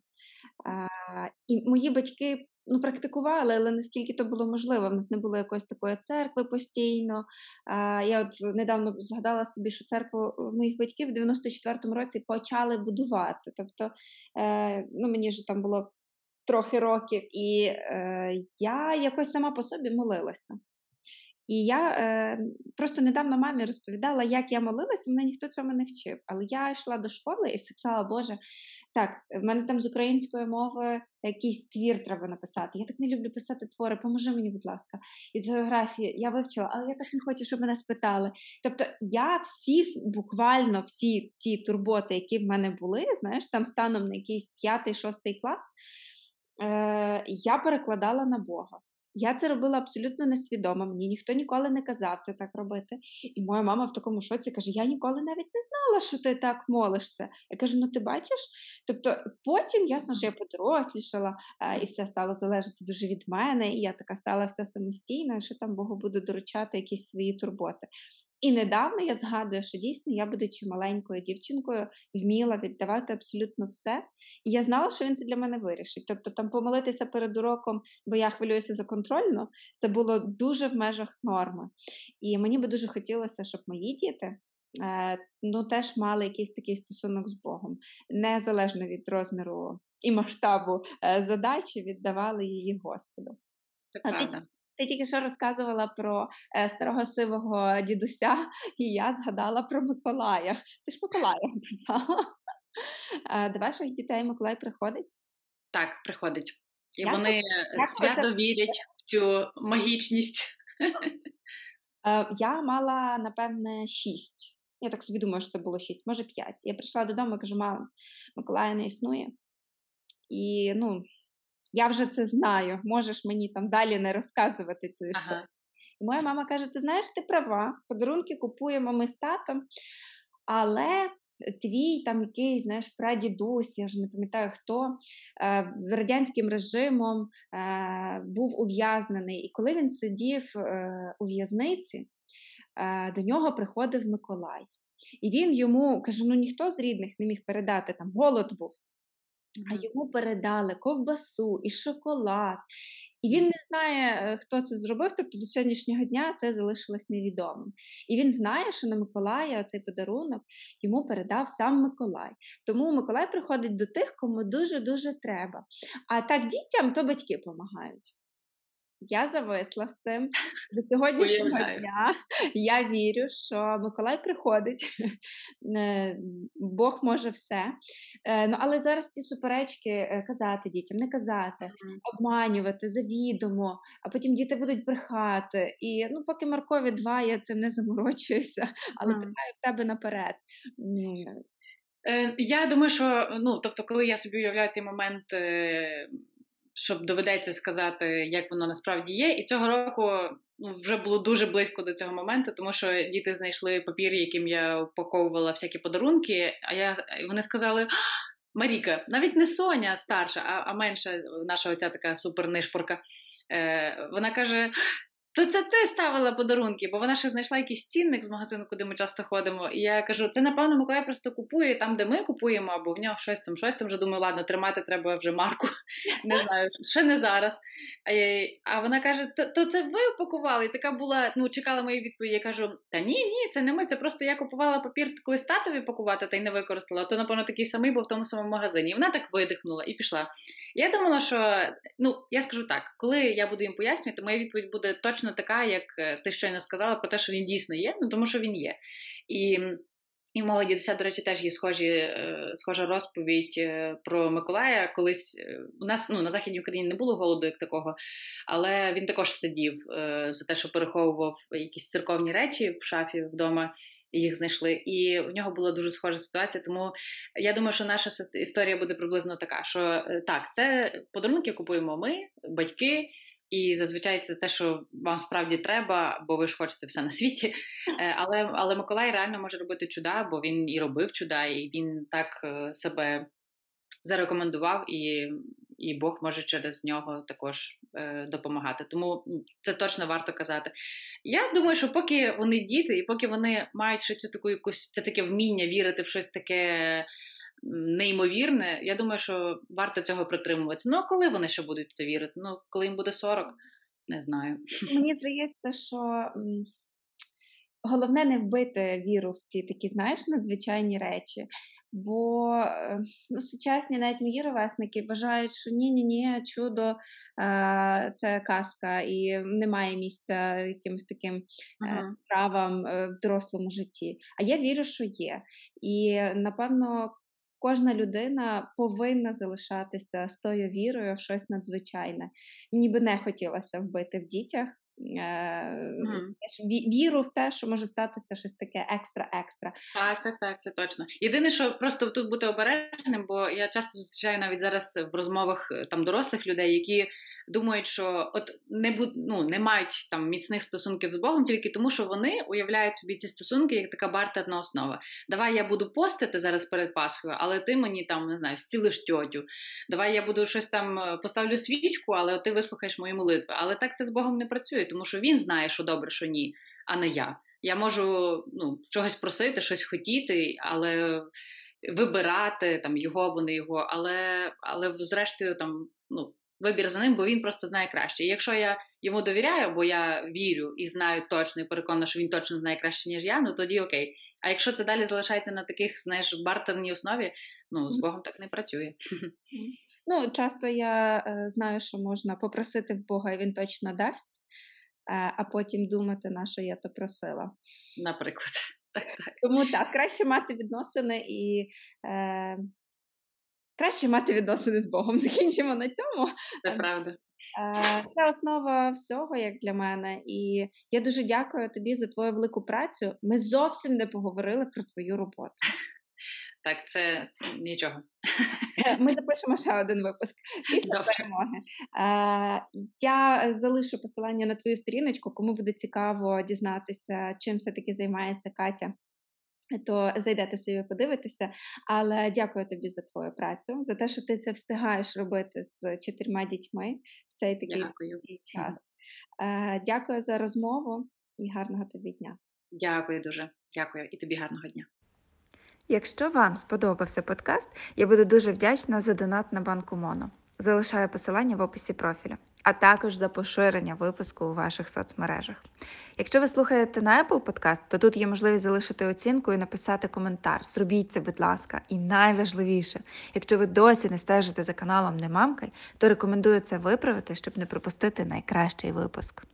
Speaker 2: і мої батьки ну, практикували, але наскільки то було можливо. В нас не було якоїсь такої церкви постійно. Я от недавно згадала собі, що церкву моїх батьків в 94-му році почали будувати. Тобто, е, ну, мені вже там було трохи років, і е, я якось сама по собі молилася. І я е, просто недавно мамі розповідала, як я молилася, мене ніхто цьому не вчив. Але я йшла до школи і сказала, Боже, так, в мене там з української мови якийсь твір треба написати. Я так не люблю писати твори, поможи мені, будь ласка. Із географії я вивчила, але я так не хочу, щоб мене спитали. Тобто, я всі, буквально всі ті турботи, які в мене були, знаєш, там станом на якийсь п'ятий-шостий клас, е, я перекладала на Бога. Я це робила абсолютно несвідомо. Мені ніхто ніколи не казав це так робити. І моя мама в такому шоці каже: Я ніколи навіть не знала, що ти так молишся. Я кажу: ну ти бачиш? Тобто, потім ясно, що я подорослішала, і все стало залежати дуже від мене, і я така стала вся самостійна, що там Богу буду доручати якісь свої турботи. І недавно я згадую, що дійсно я, будучи маленькою дівчинкою, вміла віддавати абсолютно все. І я знала, що він це для мене вирішить. Тобто, там помолитися перед уроком, бо я хвилююся за контрольну, це було дуже в межах норми. І мені би дуже хотілося, щоб мої діти. Е, ну, теж мали якийсь такий стосунок з Богом, незалежно від розміру і масштабу е, задачі, віддавали її Господу.
Speaker 3: Це правда.
Speaker 2: Ти, ти тільки що розказувала про е, старого сивого дідуся, і я згадала про Миколая. Ти ж Миколая писала. Е, до ваших дітей Миколай приходить?
Speaker 3: Так, приходить. І як вони як свято це... вірять в цю магічність.
Speaker 2: Е, я мала, напевне, шість. Я так собі думаю, що це було шість, може п'ять. Я прийшла додому і кажу, мама, Миколая не існує. І ну, я вже це знаю, можеш мені там далі не розказувати цю історію. Ага. І моя мама каже: Ти знаєш, ти права, подарунки купуємо ми з татом, але. Твій там якийсь знаєш, прадідусь, я вже не пам'ятаю хто, е, радянським режимом е, був ув'язнений. І коли він сидів е, у в'язниці, до нього приходив Миколай. І він йому каже: ну ніхто з рідних не міг передати там голод був. А йому передали ковбасу і шоколад. І він не знає, е, хто це зробив, тобто до сьогоднішнього дня це залишилось невідомим. І він знає, що на Миколая цей подарунок йому передав сам Миколай. Тому Миколай приходить до тих, кому дуже-дуже треба. А так дітям то батьки допомагають. Я зависла з цим до сьогоднішнього
Speaker 3: Уявляю.
Speaker 2: дня. Я вірю, що Миколай приходить, Е, Бог може все. Е, Ну, але зараз ці суперечки е, казати дітям, не казати, обманювати завідомо, а потім діти будуть брехати. І ну, поки Маркові два, я цим не заморочуюся, але
Speaker 3: Мгм.
Speaker 2: питаю в тебе наперед.
Speaker 3: Я думаю, що ну, тобто, коли я собі уявляю цей момент, щоб доведеться сказати, як воно насправді є, і цього року ну, вже було дуже близько до цього моменту, тому що діти знайшли папір, яким я упаковувала всякі подарунки. А я вони сказали. Маріка, навіть не Соня старша, а, а менша наша оця така супернишпорка. Е, вона каже: то це ти ставила подарунки, бо вона ще знайшла якийсь цінник з магазину, куди ми часто ходимо. І я кажу, це напевно Миколай просто купує там, де ми купуємо, або в нього щось там, щось там вже думаю, ладно, тримати треба вже марку. Не знаю, ще не зараз. А вона каже: то, це ви упакували? І така була, ну, чекала мої відповіді. Я кажу: Та ні, ні, це не ми. Це просто я купувала папір колись татові пакувати та й не використала. То, напевно, такий самий був в тому самому магазині. І вона так видихнула і пішла. Я думала, що ну я скажу так, коли я буду їм пояснювати, моя відповідь буде точно така, як е, ти щойно сказала, про те, що він дійсно є, ну тому що він є. І і мого дідуся, до речі, теж є схожі, е, схожа розповідь е, про Миколая. Колись у нас ну, на Західній Україні не було голоду як такого, але він також сидів за те, що переховував якісь церковні речі в шафі вдома. Їх знайшли, і в нього була дуже схожа ситуація. Тому я думаю, що наша історія буде приблизно така: що так, це подарунки купуємо ми, батьки, і зазвичай це те, що вам справді треба, бо ви ж хочете все на світі. Е, Але, але Миколай реально може робити чуда, бо він і робив чуда, і він так е, себе зарекомендував, і, і Бог може через нього також е, допомагати. Тому це точно варто казати. Я думаю, що поки вони діти, і поки вони мають ще цю таку якусь це таке вміння вірити в щось таке. Неймовірне, я думаю, що варто цього притримуватися. Ну, а коли вони ще будуть це вірити? Ну, коли їм буде 40, не знаю.
Speaker 2: Мені здається, що головне не вбити віру в ці такі, знаєш, надзвичайні речі. Бо е, ну, сучасні навіть мої ровесники вважають, що ні-ні, ні чудо е, це казка і немає місця якимось таким
Speaker 3: Ага.
Speaker 2: справам е, в дорослому житті. А я вірю, що є. І напевно. Кожна людина повинна залишатися з тою вірою в щось надзвичайне. Мені би не хотілося вбити в дітях Mm. Ві- віру в те, що може статися щось таке екстра-екстра.
Speaker 3: Так, так, так, це точно. Єдине, що просто тут бути обережним, бо я часто зустрічаю навіть зараз в розмовах е, там дорослих людей, які думають, що от не буд, ну, не мають там міцних стосунків з Богом тільки тому, що вони уявляють собі ці стосунки як така бартерна основа. Давай я буду постити зараз перед Пасхою, але ти мені там не знаю, зцілиш тьотю. Давай я буду щось там е, поставлю свічку, але ти вислухаєш мої молитви. Але так це з Богом не працює, тому що він знає, що добре, що ні, а не я. Я можу ну, чогось просити, щось хотіти, але вибирати там його або не його, але, але зрештою там ну, вибір за ним, бо він просто знає краще. І якщо я йому довіряю, бо я вірю і знаю точно, і переконана, що він точно знає краще, ніж я, ну тоді окей. А якщо це далі залишається на таких, знаєш, бартерній основі, ну з Богом так не працює.
Speaker 2: Ну, часто я е, знаю, що можна попросити в Бога, і він точно дасть, е, а потім думати, на що я то просила.
Speaker 3: Наприклад, так, так.
Speaker 2: Тому так, краще мати відносини і е, краще мати відносини з Богом. Закінчимо на цьому.
Speaker 3: Це правда.
Speaker 2: Це основа всього, як для мене. І я дуже дякую тобі за твою велику працю. Ми зовсім не поговорили про твою роботу.
Speaker 3: Так, це нічого.
Speaker 2: Е, Ми запишемо ще один випуск після
Speaker 3: Добре.
Speaker 2: перемоги. Я залишу посилання на твою сторіночку, кому буде цікаво дізнатися, чим все-таки займається Катя. То зайдете собі подивитися, але дякую тобі за твою працю, за те, що ти це встигаєш робити з чотирма дітьми в цей такий
Speaker 3: Дякую.
Speaker 2: час. Е, Дякую за розмову і гарного тобі дня.
Speaker 3: Дякую дуже. Дякую і тобі гарного дня.
Speaker 1: Якщо вам сподобався подкаст, я буду дуже вдячна за донат на банку Моно. Залишаю посилання в описі профіля, а також за поширення випуску у ваших соцмережах. Якщо ви слухаєте на Apple Podcast, то тут є можливість залишити оцінку і написати коментар. Зробіть це, будь ласка. І найважливіше, якщо ви досі не стежите за каналом Немамкай, то рекомендую це виправити, щоб не пропустити найкращий випуск.